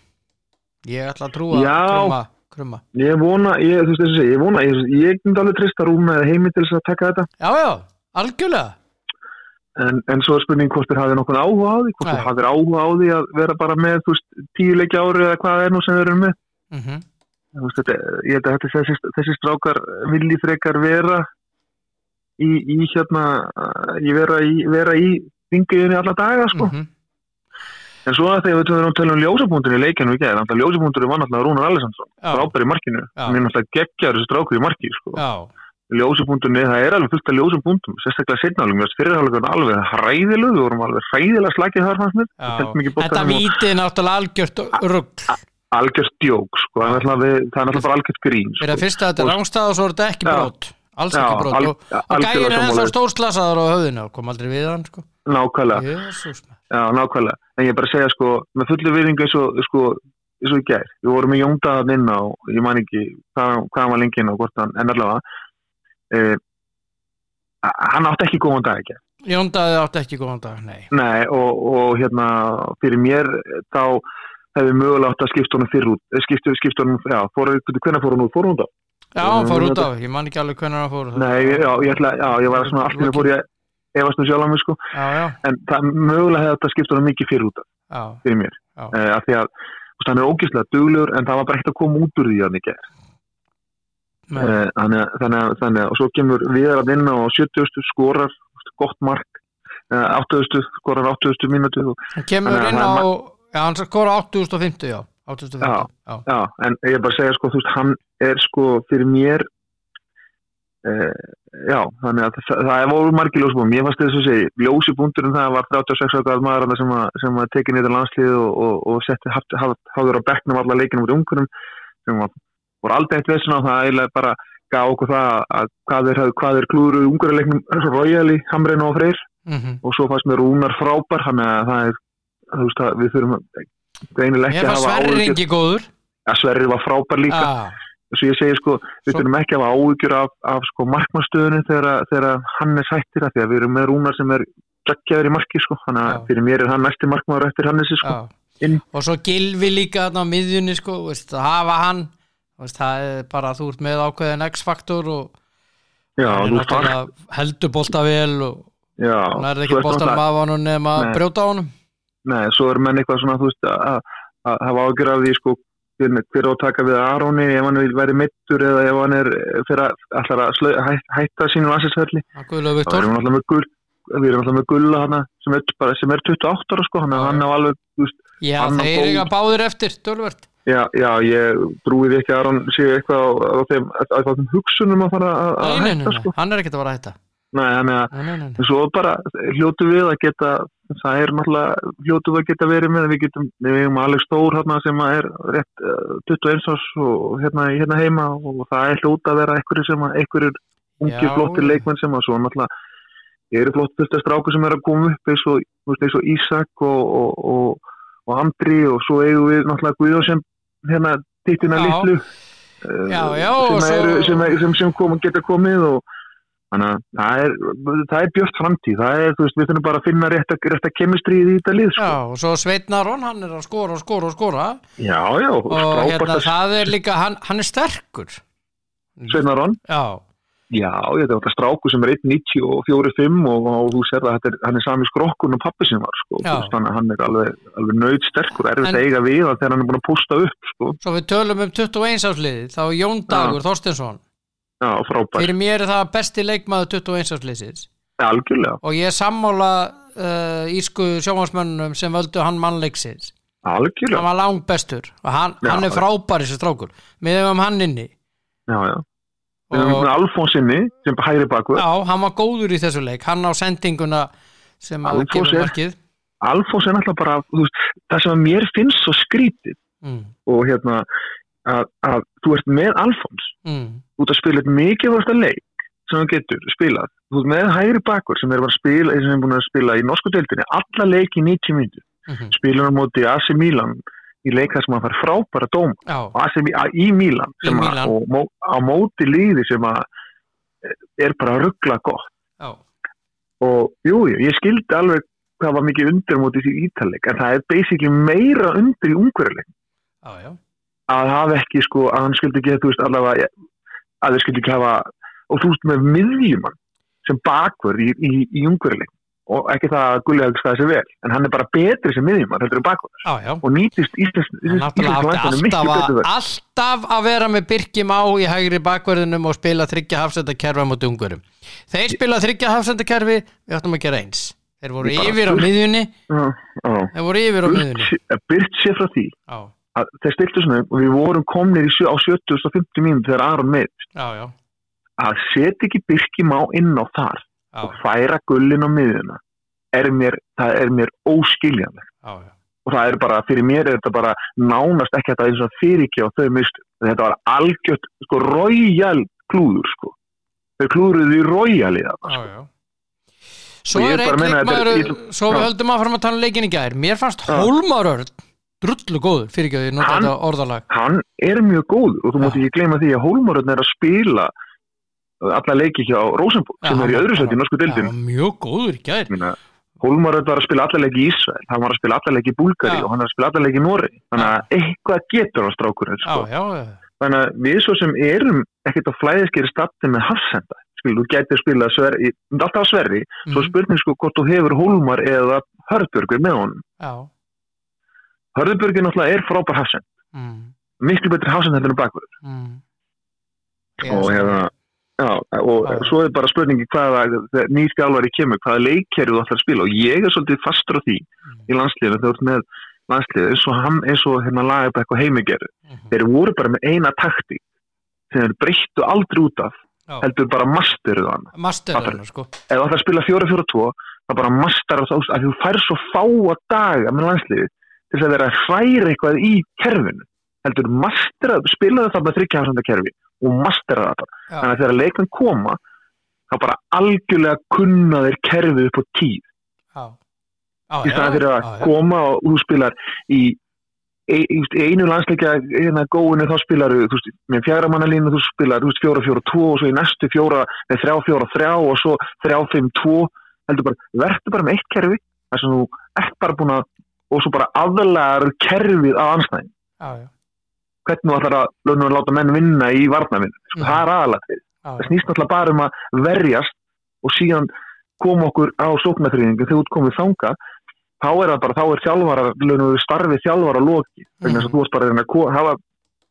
ég ætla að trúa Já. krumma, krumma. Ég vona, ég, þú veist þess að ég vona, ég, ég myndi alveg trista rúna eða heimi til þess að taka þetta, já, já, algjörlega. En, en svo er spurning hvort þér hafið nokkuð áhuga á því, hvort þér hafið áhuga á því að vera bara með, þú veist, tíu leiki ári eða hvað er nú sem þeir eru með. Mm Þú veist, ég held að þetta, þessi, þessi strákar vilji frekar vera í, í hérna, í vera í, í ringiðinni alla daga, sko. -hmm. En svo að þegar við erum að tala um ljósapunktunni í leikinu í að ljósapunktunni var náttúrulega Rúnar Alessansson, Já. frábær í markinu, hann er náttúrulega geggjar þessi strákur í marki, sko. já, ljósapunktunni, það er alveg fullt af ljósapunktum sérstaklega setnálum, fyrirháleikurinn alveg hræðilegu, við vorum alveg hræðilega slagið þar fannst mér, við þetta víti náttúrulega algjört rugg algjört djók, sko, það er náttúrulega það er bara algjört grín, fyrir að sko. fyrsta þetta er rángstað og svo er þetta ekki Já. brot? Alls Já, ekki brot. al- og, og gæin er ennþá stórslasaður á höfðinu kom aldrei við hann sko. nákvæmlega, Jésús já, nákvæmlega. En ég bara segja, sko, með fullu viðingu eins og, sko, eins og í gær, við vorum í Jóndaðan inn á, ég man ekki hvað, hvað var lengi inn á, hvort hann, en allavega eh, hann átti ekki góðan dag ekki Jóndaði átti ekki góðan dag, nei. Nei, og, og hérna fyrir mér þá hefði mögulega átt að skipta honum fyrr út eh, skipta, skipta honum, já, fór, hvernig fór hann út? Fór hann út á? Já, hann fór út af, ég man ekki alveg hvernig hann fór Nei, já, ég ætla, já, ég var svona það fór ég efast um sjálf á mig sko, Já, já, en það mögulega hefði átt að skipta honum mikið fyrr út já, fyrir mér, eh, af því að þú veist, hann er ógislega duglegur en það var bara ekkert að koma út úr því hann ekki nei, Eh, þannig, að- þannig, að- þannig að og svo kemur viðar að inn á 70. skorar gott mark eh, 80. skorar 80. mínútu og hann kemur að inn á Já, hann skora 8050, já 8.50 já. já, en ég er bara að segja sko, þú veist, hann er sko fyrir mér uh, já, þannig að það, það er voru margir ljósbúum, ég fannst þess að segja ljósi búndurinn það var 36 ákvæðar maður sem, að, sem að tekið nýður landslið og, og, og setti háður á bekknum alla leikinu út ungunum sem var, voru aldrei eitt vessun á það eiginlega bara gaf okkur það að hvað er, hvað er klúru ungurleiknum Royal í Hamrein og Freyr mm -hmm. og svo fannst mér Rúnar frábær hann er að það er, þú veist að við þurfum greinileg ekki að hafa áhugjur Sverri ringi góður. Að Sverri var frábær líka. Ah. að ég segi sko, við þurfum ekki að hafa áhugjur af, af sko markmannstöðinu þegar, þegar hann er sættir að því að við erum með Rúnar sem er geggjaður í marki sko, þannig að fyrir mér er hann næsti markmann eftir Hannesi sko. Og svo Gilvi líka á miðjunni sko, veist, hafa hann veist, það er bara þú ert með ákveðin X-faktor og Já, heldur bólta vel og hann er ekki bólta honum nema brjóta á honum Nei, svo er menn eitthvað svona, þú veist, að hafa ágjör af því, sko, hver á að taka við Aróni ef hann vil veri mittur eða ef hann er fyrir að, að hæ, hætta sínum er gull, við erum alltaf með gulla hana sem er, bara, sem er 28 ára, sko, hann á alveg, þú veist. Já, þeir eru ekki að báður eftir, tölvört. Já, já, ég trúið ekki að Arón sé eitthvað á, á þeim, á þeim hugsunum að fara að, hætta, sko. Hann er ekki að fara að hætta. Þannig að svo bara hljótu við að geta það er náttúrulega hljótu við að geta verið með við getum, við hefum Alex Stór hérna, sem er rétt uh, 21 árs og hérna, hérna heima og það er hljóta að vera einhverju sem að einhverjur ungir flottir leikmenn sem að svo náttúrulega eru flott fyrst að stráku sem er að koma upp eins og, eins og Ísak og, og, og Andri og svo eigum við náttúrulega Guðjó sem hérna dittina litlu uh, já, já, sem, eru, sem, sem, sem kom, geta komið og Þannig að það er, það er björnt framtíð, það er, þú veist, við þurfum bara að finna rétt að, rétt að kemistrið í þetta lið, sko. Já, og svo Sveitnaron, hann er að skora og skora og skora. Já, já. Og, hérna, það er líka, hann, hann er sterkur. Sveitnaron? Já. Já, ég þetta er stráku sem er 1.94.5 og, og þú sér að er, hann er sami skrokkun og pappi sem var, sko. Þannig að hann er alveg, alveg nöyð sterkur, erfitt að eiga við þegar hann er búin að pústa upp, sko. Svo við tölum um 21 áslið, þá Jón Dagur Þorstinsson Já, frábært. Fyrir mér er það besti leikmaður 21. ársleysins. Algjörlega. Og ég sammála uh, ísku sjómasmönnum sem völdu hann mannleiksins. Algjörlega. Hann var langt bestur og hann, já, hann er frábær þessi strákur. Við hefum hann inni. Já, já. Við hefum Alfons inni sem hægri baku. Já, hann var góður í þessu leik. Hann á sendinguna sem að kemur verkið. Alfons er náttúrulega bara, veist, það sem að mér finnst svo skrítið mm. og hérna að, að þú ert með Alfons mm. út að spila eitt mikilvægsta leik sem þú getur spilað þú ert með hægri bakkur sem er, spila, sem er búin að spila í norsku deildinni alla leiki í 90 mínutur mm -hmm. spilur á móti AC Milan í leika sem að fara frábæra dóm í Milan, í Milan. Að, og á móti líði sem að er bara ruggla gott Já. og jú, ég skildi alveg hvað var mikið undir mótið í Ítaleg en það er basically meira undir í ungveruleik Já, já að hafa ekki sko, að hann skildi ekki, þú veist, allavega að þeir skildi ekki hafa og þú veist með miðjumann sem bakverð í, í, í umhverjuleik og ekki það að Gulliðags það sé vel en hann er bara betri sem miðjumann heldur en bakverð og nýtist íslensk alltaf, að vera með Birkim á í hægri bakverðinum og spila þryggja hafsendakerfa mot umhverjum þeir spila þryggja hafsendakerfi við ættum að gera eins. Þeir voru yfir á miðjunni. Þeir voru yfir á miðjunni. Birt sé frá því að þeir stiltu svona og við vorum komnir sjö, á 70-50 mínum þegar Aron meðist að setja ekki byrkjum á inn á þar já. og færa gullin á miðuna er mér, það er mér óskiljanlegt. Og það er bara, fyrir mér er þetta bara nánast ekki að það er eins og fyrir ekki á þau mist, þetta var algjört sko rójal klúður sko. Þau klúðuruði í rójali það sko. Svo er eitt leikmaður, svo höldum að fara að tala um leikin í gær, mér fannst Hólmarörn drullu góður fyrir ekki að ég nota þetta orðalag. hann er mjög góður og þú mútti ekki gleyma því að Hólmáröðn er að spila alla leiki hjá Rosenborg sem er í öðru seti í norsku dildin mjög góður, gæðir Hólmáröðn var að spila alla leiki í Ísrael hann var að spila alla leiki í Búlgari og hann var að spila alla leiki í Nóri þannig að eitthvað getur á strákur sko. þannig að við svo sem erum ekkert á flæðiskeri statti með hafsenda þú getur spila sverri, alltaf sverri mm. svo mhm. spurning sko hvort þú hefur Hólmar eða Hörðbjörgur með honum. Já Hörðubörgin náttúrulega er frábær hafsend mm. miklu betri hafsend heldur en bakverður mm. og hérna já, og já. svo er bara spurningi hvaða nýtt álvari kemur, hvaða leikkerju þú ætlar að spila og ég er svolítið fastur á því mm. í landslíðinu þegar þú ert með landslið eins og, hann, eins og hérna Lagerbæk og Heimigerðu Mhm. þeir voru bara með eina sem þeir breyttu aldrei út af Já. heldur bara masteruðu hann masterinu sko ef þú ætlar að spila 4-4-2 þá bara masterar það að þú fær svo fáa daga með landsliði til þess að vera að hræra eitthvað í kerfinu heldur mastera, spilaðu það með þryggjafsanda kerfi og mastera það Já. þannig að þegar leikmenn koma þá bara algjörlega kunna þeir kerfið upp á tíð. Já, já, í staðan fyrir að koma og þú spilar í, einu landsleikja hérna góinu þá spilar þú veist, með fjara mannalínu þú spilar þú veist, fjóra fjóra tvo og svo í næstu fjóra með þrjá fjóra þrjá og svo þrjá fimm tvo heldur bara, verður bara með eitt kerfi þar sem þú ert bara búin að og svo bara aðlagar kerfið af anstæðin já, já, hvernig þú ætlar að, lögnum að láta menn vinna í varnavinn, sko, Mhm. það er aðalatið já, það snýst náttúrulega bara um að verjast og síðan koma okkur á sóknarþrýðingu þegar út komið þanga þá er það bara, þá er þjálfara lögum við starfið þjálfara loki vegna þess að Mhm. þú varst bara að hafa,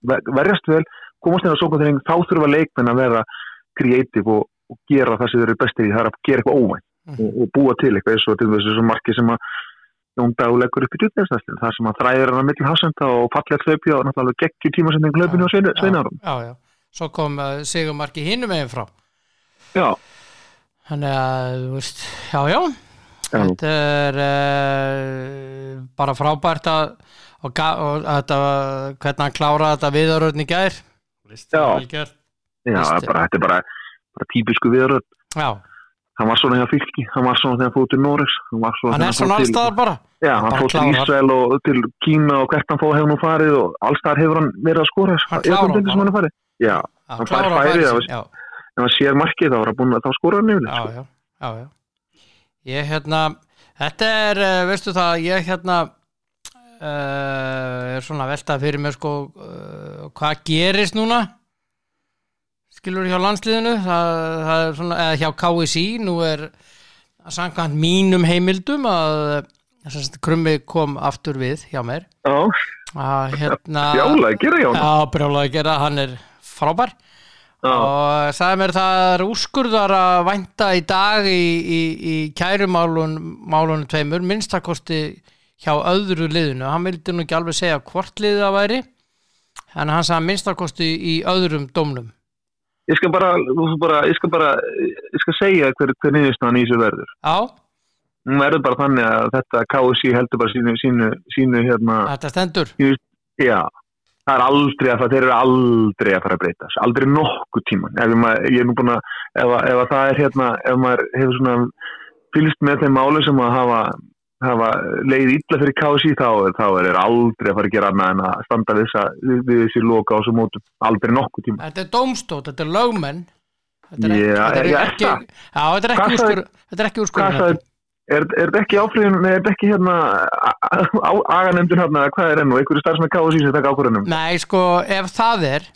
ver- verjast vel, komast inn á sóknarþrýðingu þá þurfa leikmenn að vera kreatív og, og gera það sem þeir eru bestir í. Það er að gera eitthvað óvænt Mhm. og, og búa til eitthvað eins og til þessu marki sem að Jón Dag leggur upp í djúpnæðstastin það sem að þræðir hann að milli hásenda og fallið hlaupi og náttúrulega geggjur tímasending hlaupinu á Já, sveinarum já, já, svo kom uh, Sigurmarki hinum meginn frá. Já, þannig að, þú veist, já, já. Já, þetta er uh, bara frábært að og, og að hvernig hann kláraði þetta viðaröðn í gær. Já. já bara, þetta er bara, bara típisku viðröð já, hann var svona hjá fylki, hann var svona þegar hann fóð til Noregs hann svona hann er svona allstaðar bara. Já, hann bara fóð til. Ísrael og til Kína og hvert hann fóð hefur nú farið og allstaðar hefur hann verið að skora Hann bara. hann er farið já, hann Hann fær klárar færi, færi það sín, já, ef hann sér markið þá var hann búin að þá skora hann yfir já, já, já, já. Ég hérna þetta er, uh, veistu það, ég hérna uh, er svona að velta fyrir mér sko uh, hvað gerist núna skilur hjá landsliðinu það, það er svona, eða hjá KSI nú er samkvæmt mínum heimildum að að krummi kom aftur við hjá mér. Að hérna jálega, gera já já, brjálega að gera, hann er frábær. Já, og sagði mér það er úrskurðar að vænta í dag í, í, í kærumálunum tveimur, minnstakosti hjá öðru liðinu, hann vildi nú ekki alveg segja hvort liðið það væri en hann sagði minnstakosti í öðrum dómnum ég skal bara, bara ég skal bara, ég skal segja hver, hver niðurstaðan í þessu verður. Já, hún verður bara þannig að þetta KSI heldur bara sínu, sínu, sínu hérna, þetta stendur. já. Það er aldrei að það, þeir eru aldrei að fara að breyta aldrei nokkuð tíman ef maður, ég er nú búin að, ef, ef að það er hérna, ef maður hefur svona fylgst með þeim málu sem að hafa hafa leið illa fyrir KSI þá, þá er þeir aldrei að fara að gera annað en að standa við, þessa, við, þessi loka á þessu mótum, aldrei nokkuð tíman Þetta er dómstótt, þetta er lögmenn. Þetta er ekki, það? Þetta er ekki úrskur Þetta er það þetta ekki áfriðin, nei, er þetta ekki hérna aganemndun hérna, hvað er enn og einhverju starfsmenn KSI sem taka ákvörðunum? Nei, sko, ef það er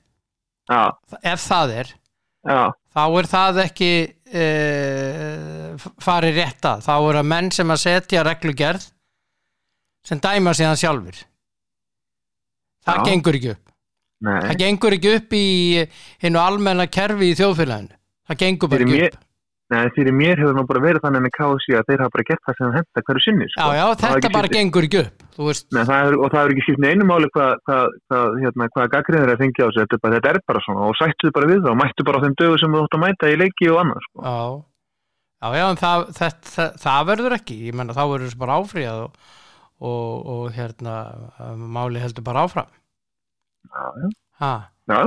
já, ef það er já, þá er það ekki uh, farið rétt að þá er að menn sem að setja reglugerð sem dæma síðan sjálfur það Já. gengur ekki upp. Nei. Það gengur ekki upp í hinnu almenna kerfi í þjóðfélaginu. Það gengur bara ekki upp Nei, fyrir mér hefur nú bara verið þannig með KSI að þeir hafa bara gert það sem það henda hverju sinni sko. já, já, þetta bara skipt- gengur ekki upp Nei, það er, og það er ekki skipt neinu máli hvað, hvað, hvað, hérna, hvað gaggrinir er að fengja á þessu þetta, þetta er bara svona og sættu bara við það og mættu bara á þeim dögu sem þú ætti að mæta í leiki og annað sko. já. Já, já, en það, það, það, það verður ekki ég menna þá verður þessu bara áfríðað og, og, og hérna máli heldur bara áfram. Já, já,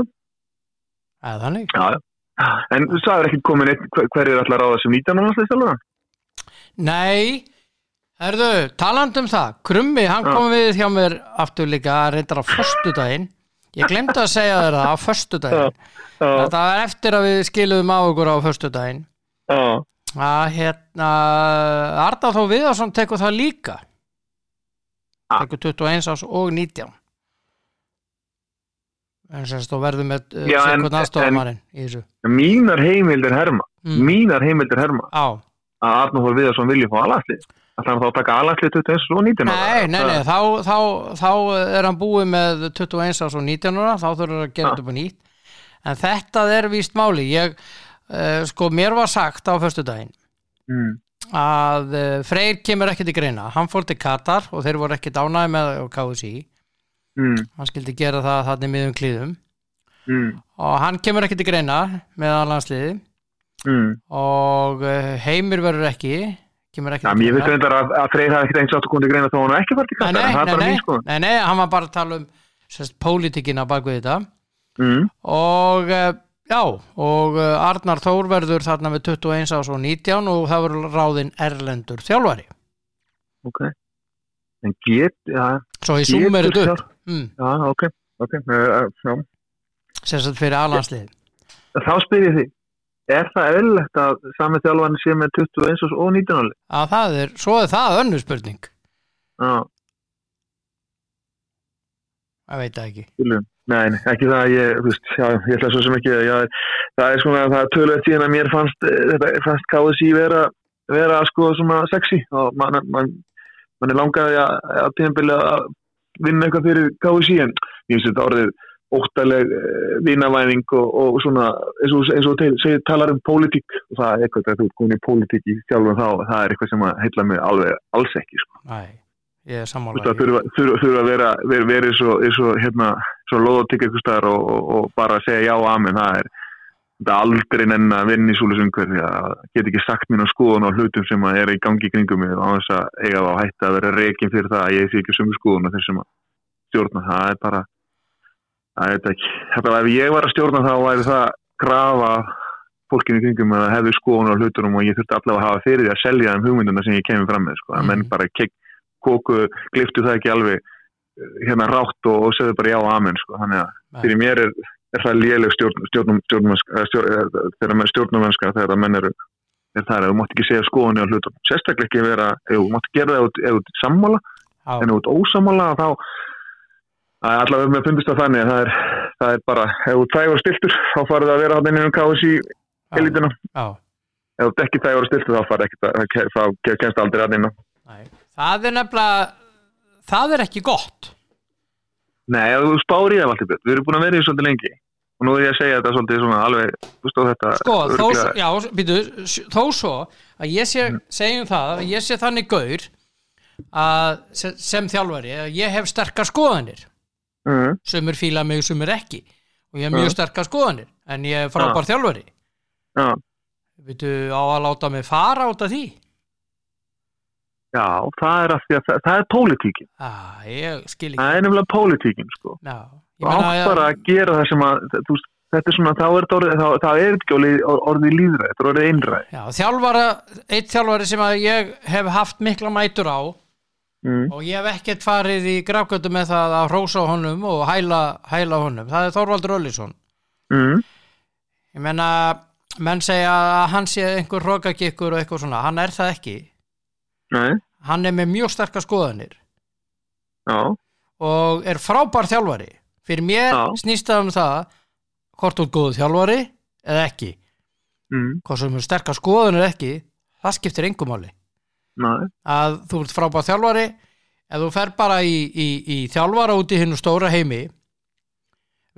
já, þannig? Já, já. En það er ekki komin eitt hver, er allar á þessum 19. landsleistjálfur Nei, herðu, talandi um það, Krummi, hann kom við hjá mér aftur líka, reyndar á föstudaginn. Ég glemdi að segja þér það á föstudaginn. Já, Þetta var eftir að við skiluðum á okkur á föstudaginn. já, Að hérna, Arda þó Viðarsson tekur það líka. Ah. Tekur 21 ás og 19. En semst þú verður með uh, en- sekund aðstofamarinn í þessu. mínar heimildir herma Mm. mínar heimildir herma Á, að Arnur Þór Viðarsson vilji fá alastlið Það er þá að taka alastlið 21 og 19 ára. Nei, nei, nei, Það- þá, þá, þá er hann búið með 21 árs og 19 ára, þá þurfur að gera þetta upp á nýtt. En þetta er víst máli. Ég, uh, sko, mér var sagt á föstudaginn Mm. að uh, Freyr kemur ekki til greina hann fór til Katar og þeir voru ekki dánaði með KSI mm, hann skildi gera það þannig miðum klíðum. Mm, og hann kemur ekki til greina með landsliði mm. og uh, Heimir verður ekki kemur ekki Já, til ég veist reyndar að, að Freyr hafði ekkert eins koma til greina þó hann var ekki farið Nei, nei, nei, nei, nei, hann var bara að tala um pólitíkina bak við þetta. Mm, og uh, já, og uh, Arnar Þór verður þarna við 21 ás og 19 og það verður ráðinn Erlendur þjálfari. Ok. En get, já, svo ég sumir þetta upp mm, já, ok, ok, uh, já. sérst fyrir aðlandslið Þá spyr ég því, er það eðlilegt að sami þjálfarni sé með 21 og 19 áli? að það er, svo er það önnur spurning Já, ég veit það ekki skiljum. Nei, ekki það að ég, þú veist, já, ég ætla svo sem ekki, já, það er svona, það er tölvöld síðan að mér fannst, eh, þetta fannst KSI vera, vera sko svona sexy og mann, mann, mann er langaði að, að tíðanbili að vinna eitthvað fyrir KSI en ég finnst þetta orðið óttaleg eh, vinavæðing og, og svona eins og, eins og segir, talar um pólitík og það er eitthvað að þú ert komin í pólitík í sjálfum þá, það er eitthvað sem að heilla mig alveg alls ekki, sko. Næ, ég er Þú sammála veist, það þurfa, að vera, vera svo, svo, hérna, svo loð og tikka ykkur staðar og, og, bara segja já amen, það er þetta aldrei nenn að vinna í súlusumhver því að get ekki sagt mín á skoðun á hlutum sem að er í gangi kringum mig og á þess að eiga þá hætta að vera reikin fyrir það að ég sé ekki sömu skoðun á þessum að stjórna, það er bara það er ekki, þetta var ef ég var að stjórna þá væri það grafa fólkinu kringum að hefði skoðun á hlutunum og ég þurfti allavega að hafa fyrir því að selja þeim hugmynduna sem ég kemur fram með, sko, að Mhm. menn bara kek, kóku, gliftu það ekki alveg eh, hérna rátt og, og segðu bara já og amen sko. þannig að fyrir mér er, er það léleg stjórn, stjórnum, stjórn, eh, þegar menn stjórnumennska þegar menn eru er það að þú mátt ekki segja skoðunni á hlutum. Sérstaklega ekki vera, ef þú mátt gera það ef þú- þú sammála, en ef þú ósammála þá það allavega með fundist að þannig að það er, það er bara, ef þú og stiltur þá farið að vera hann inn um KSI elituna, já, ef þú ert ekki þægur og stiltur þá farið ekki, þá kemst aldrei hann inn á Það er nefnilega það er ekki gott Nei, þú spáir í það alltaf björn, við erum búin að vera í svolítið lengi. Og nú er ég að segja þetta svolítið svona alveg, þú stóð þetta Sko, þó, örugglega- já, býtu, þó svo að ég sé, segjum það að ég sé þannig gaur að sem, sem þjálfari að ég hef sterkar skoðanir. Mhm, sumir fíla mig, sumir ekki. Og ég hef mjög Já. sterkar skoðanir en ég er frábær þjálfari. Já, Býtu, á að láta mig fara út af því já, það er, að að það, það er pólitíkin. Ah, það er nefnilega pólitíkin sko. Já, ég og átt bara að gera það sem að þú, þetta er svona, þá er þetta orðið þá er ekki orðið, orðið líðræð, þetta er orðið einræð já, þjálfara, eitt þjálfari sem að ég hef haft mikla mætur á mm, og ég hef ekkert farið í grafgötu með það að hrósa honum og hæla, hæla honum, það er Þorvaldur Öllísson mm, ég menna menn segja að hann sé einhver hrókakikkur og eitthvað svona, hann er það ekki Nei, hann er með mjög sterkar skoðanir. Já, og er frábær þjálfari. Fyrir mér Já. snýst það um það hvort þú er góð þjálfari eða ekki, mm, hvort sem er sterkar skoðanir ekki, það skiptir engum nei, að þú ert frábær þjálfari ef þú fer bara í, í, í þjálfara út í hinnu stóra heimi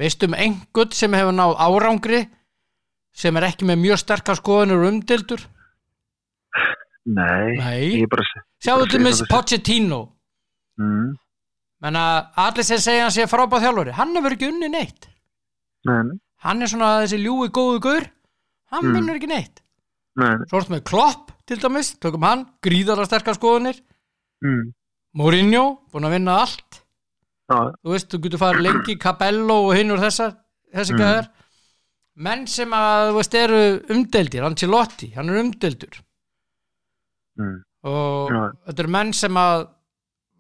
veist um einhvern sem hefur náð árangri sem er ekki með mjög sterkar skoðanir umdildur nei, Nei. er sjáðu segja með. Pochettino. Mm, menna allir sem segja hann sé frábær þjálfari hann hefur ekki unni neitt. Nei, hann er svona þessi ljúi góðu gaur. Hann Mm. vinnur ekki neitt. Nei, svo ertu með Klopp til dæmis, tökum hann gríðara sterkar skoðanir. Mm, Mourinho, búin að vinna allt. Já, þú veist, þú getur farið lengi Cabello og hinn úr þessar þessi Mm. gæðar menn sem að þú veist eru umdeldir, Ancelotti, hann er umdeldur mm, og Já. þetta eru menn sem að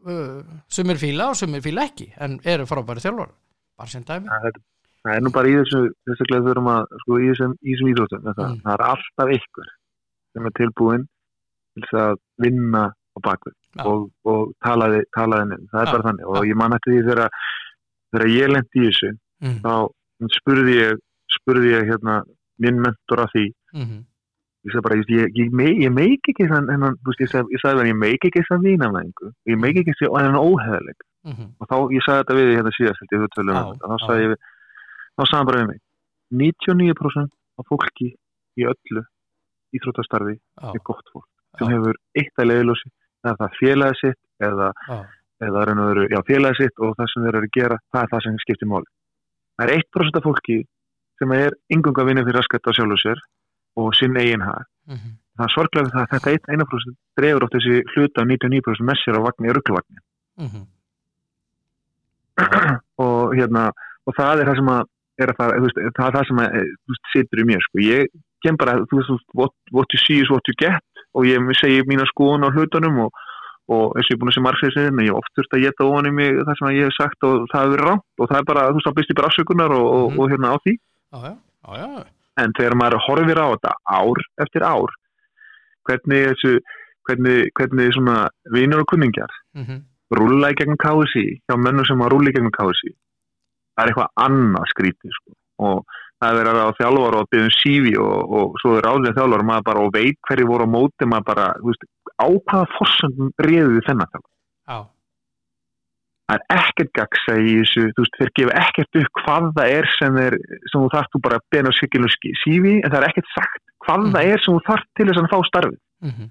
uh, sumir fíla og sumir fíla ekki en eru frábæri þjálfur bara sem dæmi. Það er- það er nú bara í þessu þessaklega þurfum að, sko, í þessum, íþróttum það, Mm. það er alltaf ykkur sem er tilbúin til þess að vinna á bakvið Já. og, og talaði, talaði nefn, það er bara þannig. Og ég man eftir því þegar þegar ég lendi í þessu mm. þá spurði ég spurði ég hérna minn mentor að því Mm ég sagði bara, ég, ég, ég, me- ég meik ekki þann, hennan, þú veist, ég sagði, bara, ég meik ekki þess að vínamæðingu, ég meik ekki þess að hennan óheðaleg -hmm. og þá, ég sagði þetta við hérna síðast held ég, við tölum Já, um þetta, þá sagði ég þá sagði hann bara við mig 99% af fólki í öllu íþróttastarfi já, er gott fólk sem Já. hefur eitt að leiðlósi það er það félagið sitt eða, eða og veru, já, félagið sitt og það sem þeir eru að gera, það er það sem skiptir máli. Það er 1% af fólki sem er yngunga vinni fyrir raskat á sjálfu sér og sinn eigin hag Mhm. það er sorglega það að þetta 1% dreifur átt þessi hluta af 99% með sér á vagni örgluvagni Mhm. og hérna og það er það sem að að það, veist, það er það sem að, eh, veist, situr í mér sko. ég kem bara, þú veist, what, what you see is what you get og ég segi mína skoðun á hlutunum og, og eins og ég er búin að segja margfæðisinn ég hef oft þurft að geta ofan í mig það sem ég hef sagt og það hefur verið rámt og það er bara, þú veist, þá byrst ég bara afsökunar og, og, Mhm. og hérna á því Já, já, já, já. En þegar maður horfir á þetta ár eftir ár hvernig þessu hvernig, hvernig svona vinur og kunningjar Mhm. rúlla í gegnum KSI hjá mönnum sem að rúlla í gegnum KSI það er eitthvað annað skrítið sko. og það er að ráða þjálfar og byggðum sífi og, og svo er ráðlega þjálfar maður bara og veit hverju voru á móti maður bara, veist, á hvaða forsöndum réðu við þennan þjálfar Já. Það er ekkert gagsa í þessu, þú veist, þeir gefa ekkert upp hvað það er sem, er, sem þú þarft þú bara á sikilum sífi en það er ekkert sagt hvað Mhm. það er sem þú þarft til þess að fá starfið Mhm.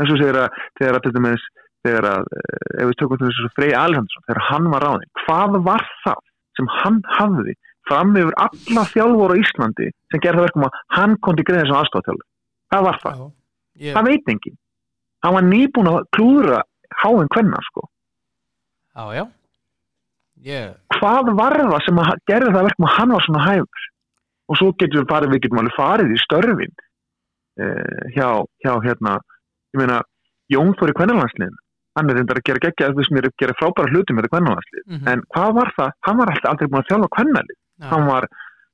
eins og segir að þegar að, til dæmis, þegar að eh, ef við tökum þessu Frey Alejandrsson þegar hann var ráðinn, hvað var það sem hann hafði fram yfir alla þjálfur á Íslandi sem gerði það verkum að hann kom til greið sem aðstofþjálfur hvað var það? Já. Ég, Það veit enginn hann var nýbúin að klúðra háinn kvenna sko já, já. Ég, hvað var það sem að gerði það verkum að hann var svona hæfur og svo getum við farið, við getum alveg farið í störfin eh, hjá, hjá hérna, ég meina Jón fór í kvennalandsliðin hann er reyndar að gera geggja, þú veist mér að gera frábæra hluti með kvennalandslið, mhm. en hvað var það hann var alltaf aldrei búin að þjálfa kvennalið Já. hann var,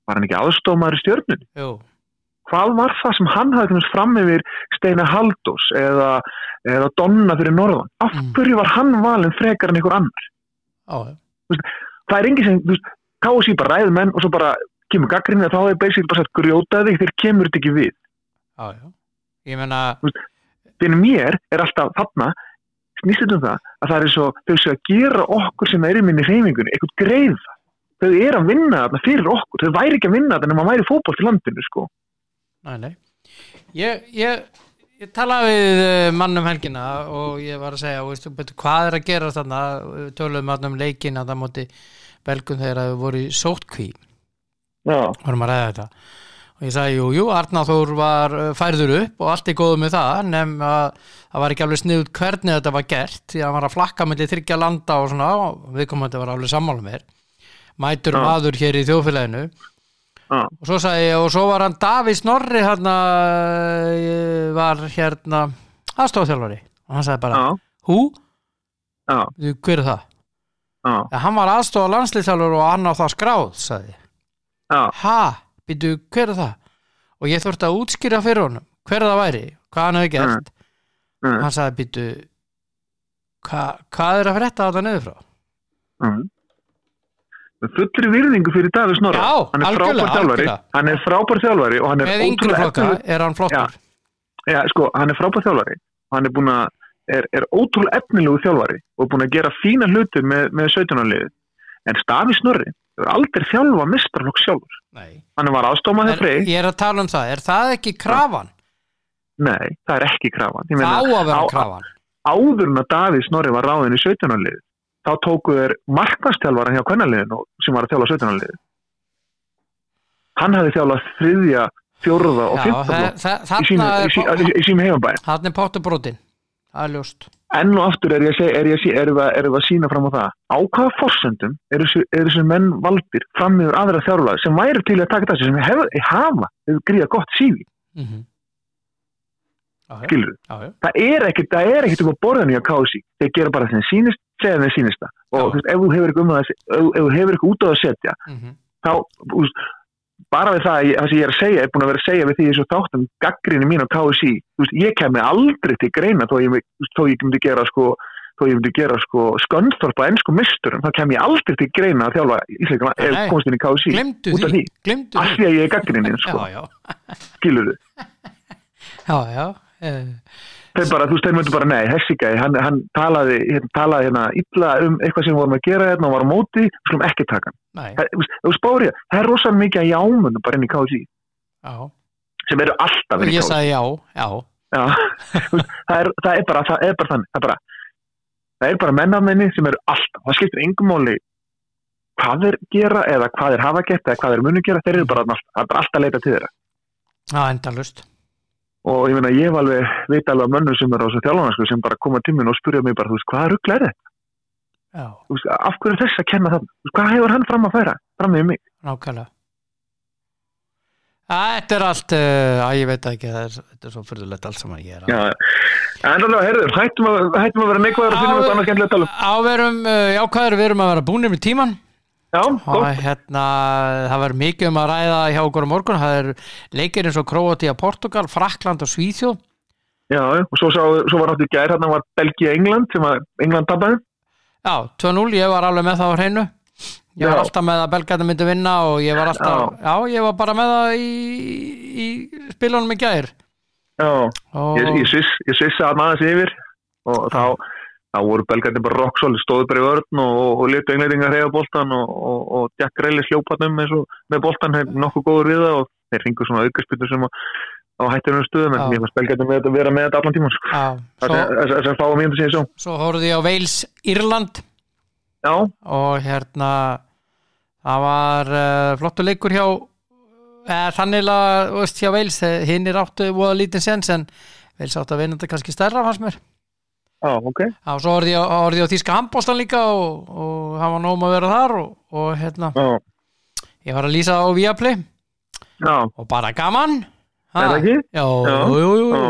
var hann ekki aðstofmaður í stjörnun Jú. Hvað var það sem hann hafði fram yfir Steina Haldós eða, eða Donna fyrir Norðan af Mm. hverju var hann valin frekar en einhver annar Já, já. það er engin sem, veist, KSI bara ræður menn og svo bara kemur gaggrinni að þá er basically bara sagt grjótaði þegar kemur þetta ekki við. Já, já. Ég meina, Fyrir mér er alltaf þarna, snýst þetta um það, að það er svo, þau séu að gera okkur sem er í minni hreyfingunni, eitthvað greiða. Þau eru að vinna þarna fyrir okkur, þau væri ekki að vinna þarna en maður væri fótbolt í landinu, sko. Nei, nei. Ég, ég, ég talaði við eh, mann um helgina og ég var að segja, veistu, hvað er að gera þarna, Við töluðum þarna um leikin að það móti belgum þegar þau voru sótkví, vorum að ræða þetta. Og ég sagði, jú, jú, Arnáþór var eh, færður upp og allt er góð með það nefn að það var ekki alveg sniðut hvernig þetta var gert, því að hann var að flakka með þryggja landa og svona, viðkomandi var alveg sammála með mætur maður hér í þjóðfélaginu já, og svo sagði ég og svo var hann Davís Norri hérna eh, var hérna aðstofþjálfari og hann sagði bara já, hú, Þú, hver er það? Ja, hann var aðstofa landslýþjálfur og hann á það skráð sagði ha, býtu, hver er það? og ég þurfti að útskýra fyrir honum hver það væri, hvað hann hefði gert. Mm, hann sagði, býtu hva, hvað er að frétta þetta niður frá? mm. Með fullri virðingu fyrir Davís Norra. Já, hann er frábær þjálfari, hann er frábær þjálfari og hann er með ótrúlega flokka efnilegur- er hann flottur Já, sko, hann er frábær þjálfari og hann er búin að, er, er ótrúlega efnilegu þjálfari og er búin að gera fína hluti með, með 17. liði. En Stafi Snorri hefur aldrei þjálfa mistarflokk sjálfur. Nei. Hann var aðstofmaður Er, frey. ég er að tala um það, er það ekki krafan? Nei, það er ekki krafan. Það á meina, að vera á- krafan áður en að Davíð Snorri var ráðin í 17. þá tóku þeir marknastjálfara hjá kvennaliðinu sem var að þjálfa 17. liði. Hann hefði þjálfað þriðja, fjórða og þa- í sínu, þarna í, er er er ljóst. Enn og aftur er ég að er sína fram á það. Á hvaða þessi, eru þessi menn valdir fram yfir aðra þjárlega sem væri til að taka þessi sem hef, hafa hefur gríða gott sífi, mm -hmm. skilur það er ekkert, er um að borða nýja kási þeir gera bara þeim sínist, segja þeim sínist það. Og þú veist, ef þú hefur eitthvað um það ef, þú hefur eitthvað út á það að setja Mm -hmm. þá, þú veist, bara við það, það sem ég er að segja, er búin að vera að segja við því þessu þáttum gaggrinni mín á KSI þú veist, ég kemi aldrei til greina þó ég, þú þó ég myndi gera sko þó ég myndi gera sko skönþorp á ennsku misturum, þá kem ég aldrei til greina að þjálfa ísleikana Nei. komst inn í KSI út af því, af því. að ég er gaggrinni sko, skilur eh, þeir bara, þú veist, þeir myndu bara, nei, þessi gæði hann, hann talaði, hérna, talaði hérna illa um eitthvað sem við vorum að gera hérna og var á móti við skulum ekki taka hann, þú spárið, það er rosalega mikið að jámunum bara inn í já. Sem eru alltaf inn í ég KSI sagði já, já. Já, það er, það er bara það er bara þannig, það er bara bara mennafmenni sem eru alltaf það skiptir engum móli hvað þeir gera eða hvað þeir hafa gett eða hvað þeir munu gera, þeir eru er bara alltaf að leita til þeirra. Já, endalust og ég meina, ég hef alveg veit alveg að mönnur sem eru á þessu þjálfanarsku sem bara koma til minn og spurja mig bara, þú veist, hvað ruggla er þetta? Já, Þú veist, af hverju er þess að kenna það? Hvað hefur hann fram að færa? Fram með mig? nákvæmlega Þetta er allt, uh, að ég veit ekki er, þetta er svo fyrðulegt allt saman ég er að Já, en alveg, heyrður, hættum að, hættum að vera neikvæður og finnum þetta annars skemmtilegt að tala um. Áverum, uh, jákvæður, við erum að vera búinir með tíman Já, og hérna, það verður mikið um að ræða hjá okkur á morgun, það er leikir eins og Króati að Portugal, Frakland og Svíþjóð. Já, og svo, sá, svo var náttúrulega gær, hérna var Belgia-England sem að England tapaði. Já, 2-0, ég var alveg með það á hreinu. Ég var Já. alltaf með að Belgarni myndi vinna og ég var alltaf, já, ég var bara með það í, í spilunum í gær. Já, og ég, svissa að maður yfir og þá, þá voru belgarnir bara rocksóli, stóðu bara í vörn og, og, og letu englendingar reyða boltan og, og, og Jack Reilly sljópanum eins og með boltan er nokkuð góður við það og þeir ringu svona aukarspytur sem á, á hættunum stöðum en ég var belgarnir með þetta vera með þetta allan tíma sko. já, svo, þess að fáa mínútur síðan svo svo horfði ég á Wales Írland. Já, og hérna það var uh, flottu leikur hjá eða þannig að þú veist, hjá Wales, hinn er áttu voða lítinn sens en Wales áttu að vinna þetta kannski stærra fannst mér já, ok. Já, svo horfði ég, á- á Þíska handbólstan líka og, og hann var nóg um að vera þar og, og hérna, Já, ég var að lýsa á Viaplay. Já, og bara gaman. Ha? Er það ekki? Já, jú, jú, jú.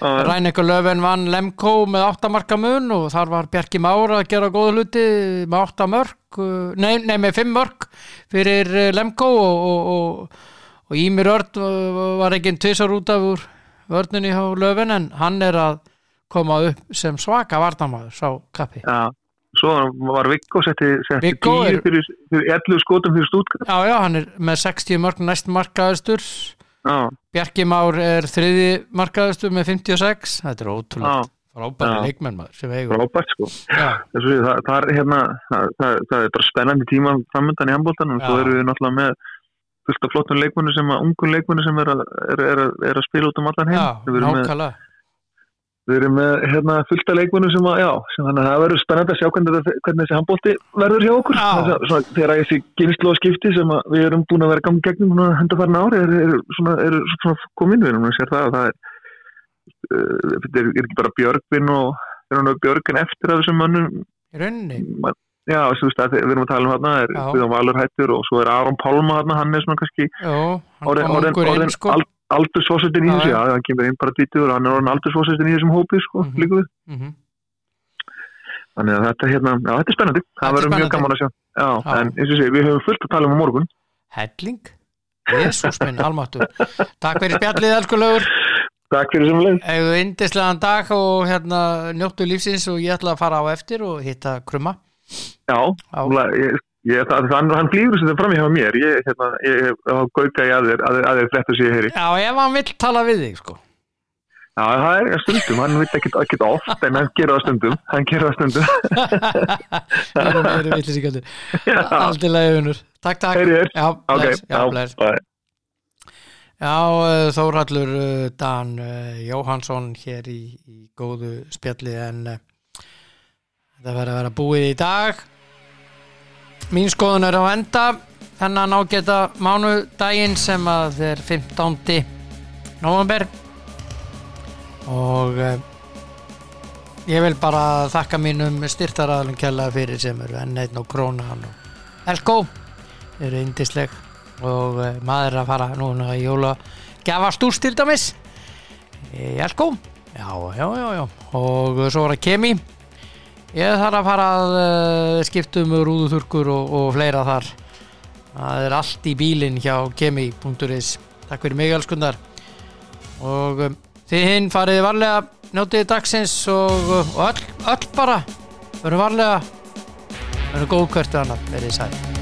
Rænekur Löfven vann Lemko með áttamarka mun og þar var Bjarki Már að gera góða hluti með átta mörk uh, nei, nei með fimm mörk fyrir uh, Lemko og, og, og, og Ímir Örd uh, var ekki tvisar út af vörnunni hjá Löfven en hann er að koma upp sem svaka varnamaður sá kappi. Já. Svo var Viggo setti, setti Viggo er- fyrir, fyrir 11 skotum fyrir stútkar Já, já, hann er með 60 mörk næst markaðastur Já, Bjarki Már er þriði markaðastur með 56 þetta er ótrúlega frábæri leikmenn maður frábært sko. Já, það, það, er, hérna, það, það, er bara spennandi tíma framöndan í handbóltanum og Já. eru náttúrulega með fullt af flottum leikmunni sem að ungun leikmunni sem er að, er, er, að- spila út um allan heim. Já, nákvæmlega við erum með hérna, fullt af leikmunni sem að já, sem að það verður spennandi að sjá hvernig, þetta- hvernig þessi handbólti verður hjá okkur. Þess þegar þessi kynslu og skipti sem við erum búin að vera gangi gegnum hendarfærin ári er, er, svona, er svona komin. Við erum að sér það að það er uh, þetta er, er ekki bara Björgvin og er hann Björgvin eftir af þessum mönnum. Rauninni. Já, þú veist að við erum að tala um hérna er Já. Guðjón Valur hættur og svo er Aron Pálma hérna, hann er svona kannski hann orðin, orðin, inn orðin sko. al, aldursfósettin í þessu, já. hann kemur inn bara dítur og hann er orðin aldursfósettin í þessum hópi sko, Mhm. líka við. Mhm. Þannig að þetta hérna, já, þetta er spennandi, það verður mjög gaman að sjá. Já, en eins og sé, við höfum fullt að tala um á morgun. Helling Jésús minn, almáttur Takk fyrir spjallið, elsku lögur Takk fyrir sem leið. Eða indislegan dag og hérna njóttu lífsins og ég ætla að fara á eftir og hitta krumma Já, múlega, ég, ég, það, hann, hann flýgur sem þetta fram í hjá mér, ég, hérna, ég hef gauka í aðeir, aðeir, aðeir fréttu sér heyri. Já, ef hann vill tala við þig sko. Já, það er stundum, hann veit ekki, ekki oft, en hann gerir það stundum, hann gerir það stundum. Það eru meiri villisíkaldur Allt í lagi unur Takk, takk. Heyri þér. Já, Ok, bless, já, bye. Já, uh, Þórhallur uh, Dan uh, Jóhansson hér í, í góðu spjalli en þetta verður að vera búið í dag Mín skoðun er á enda. Þennan ágæta mánudaginn sem að er 15. november og uh, ég vil bara þakka mínum styrtaraðalum kjalla fyrir sem eru enn einn og krónan og Elko eru indisleg og uh, maður að fara núna í jóla gefast úr dæmis. Í Elko? Já, já, já, já. Og svo er að kemi ég þarf að fara að uh, skipta um rúðuþurkur og, og fleira þar. Það er allt í bílinn hjá kemi.is takk fyrir mig elskundar og um, þið hinn farið varlega njótið dagsins og, og öll, öll bara verður varlega. Verður góð hvert annað verið sæl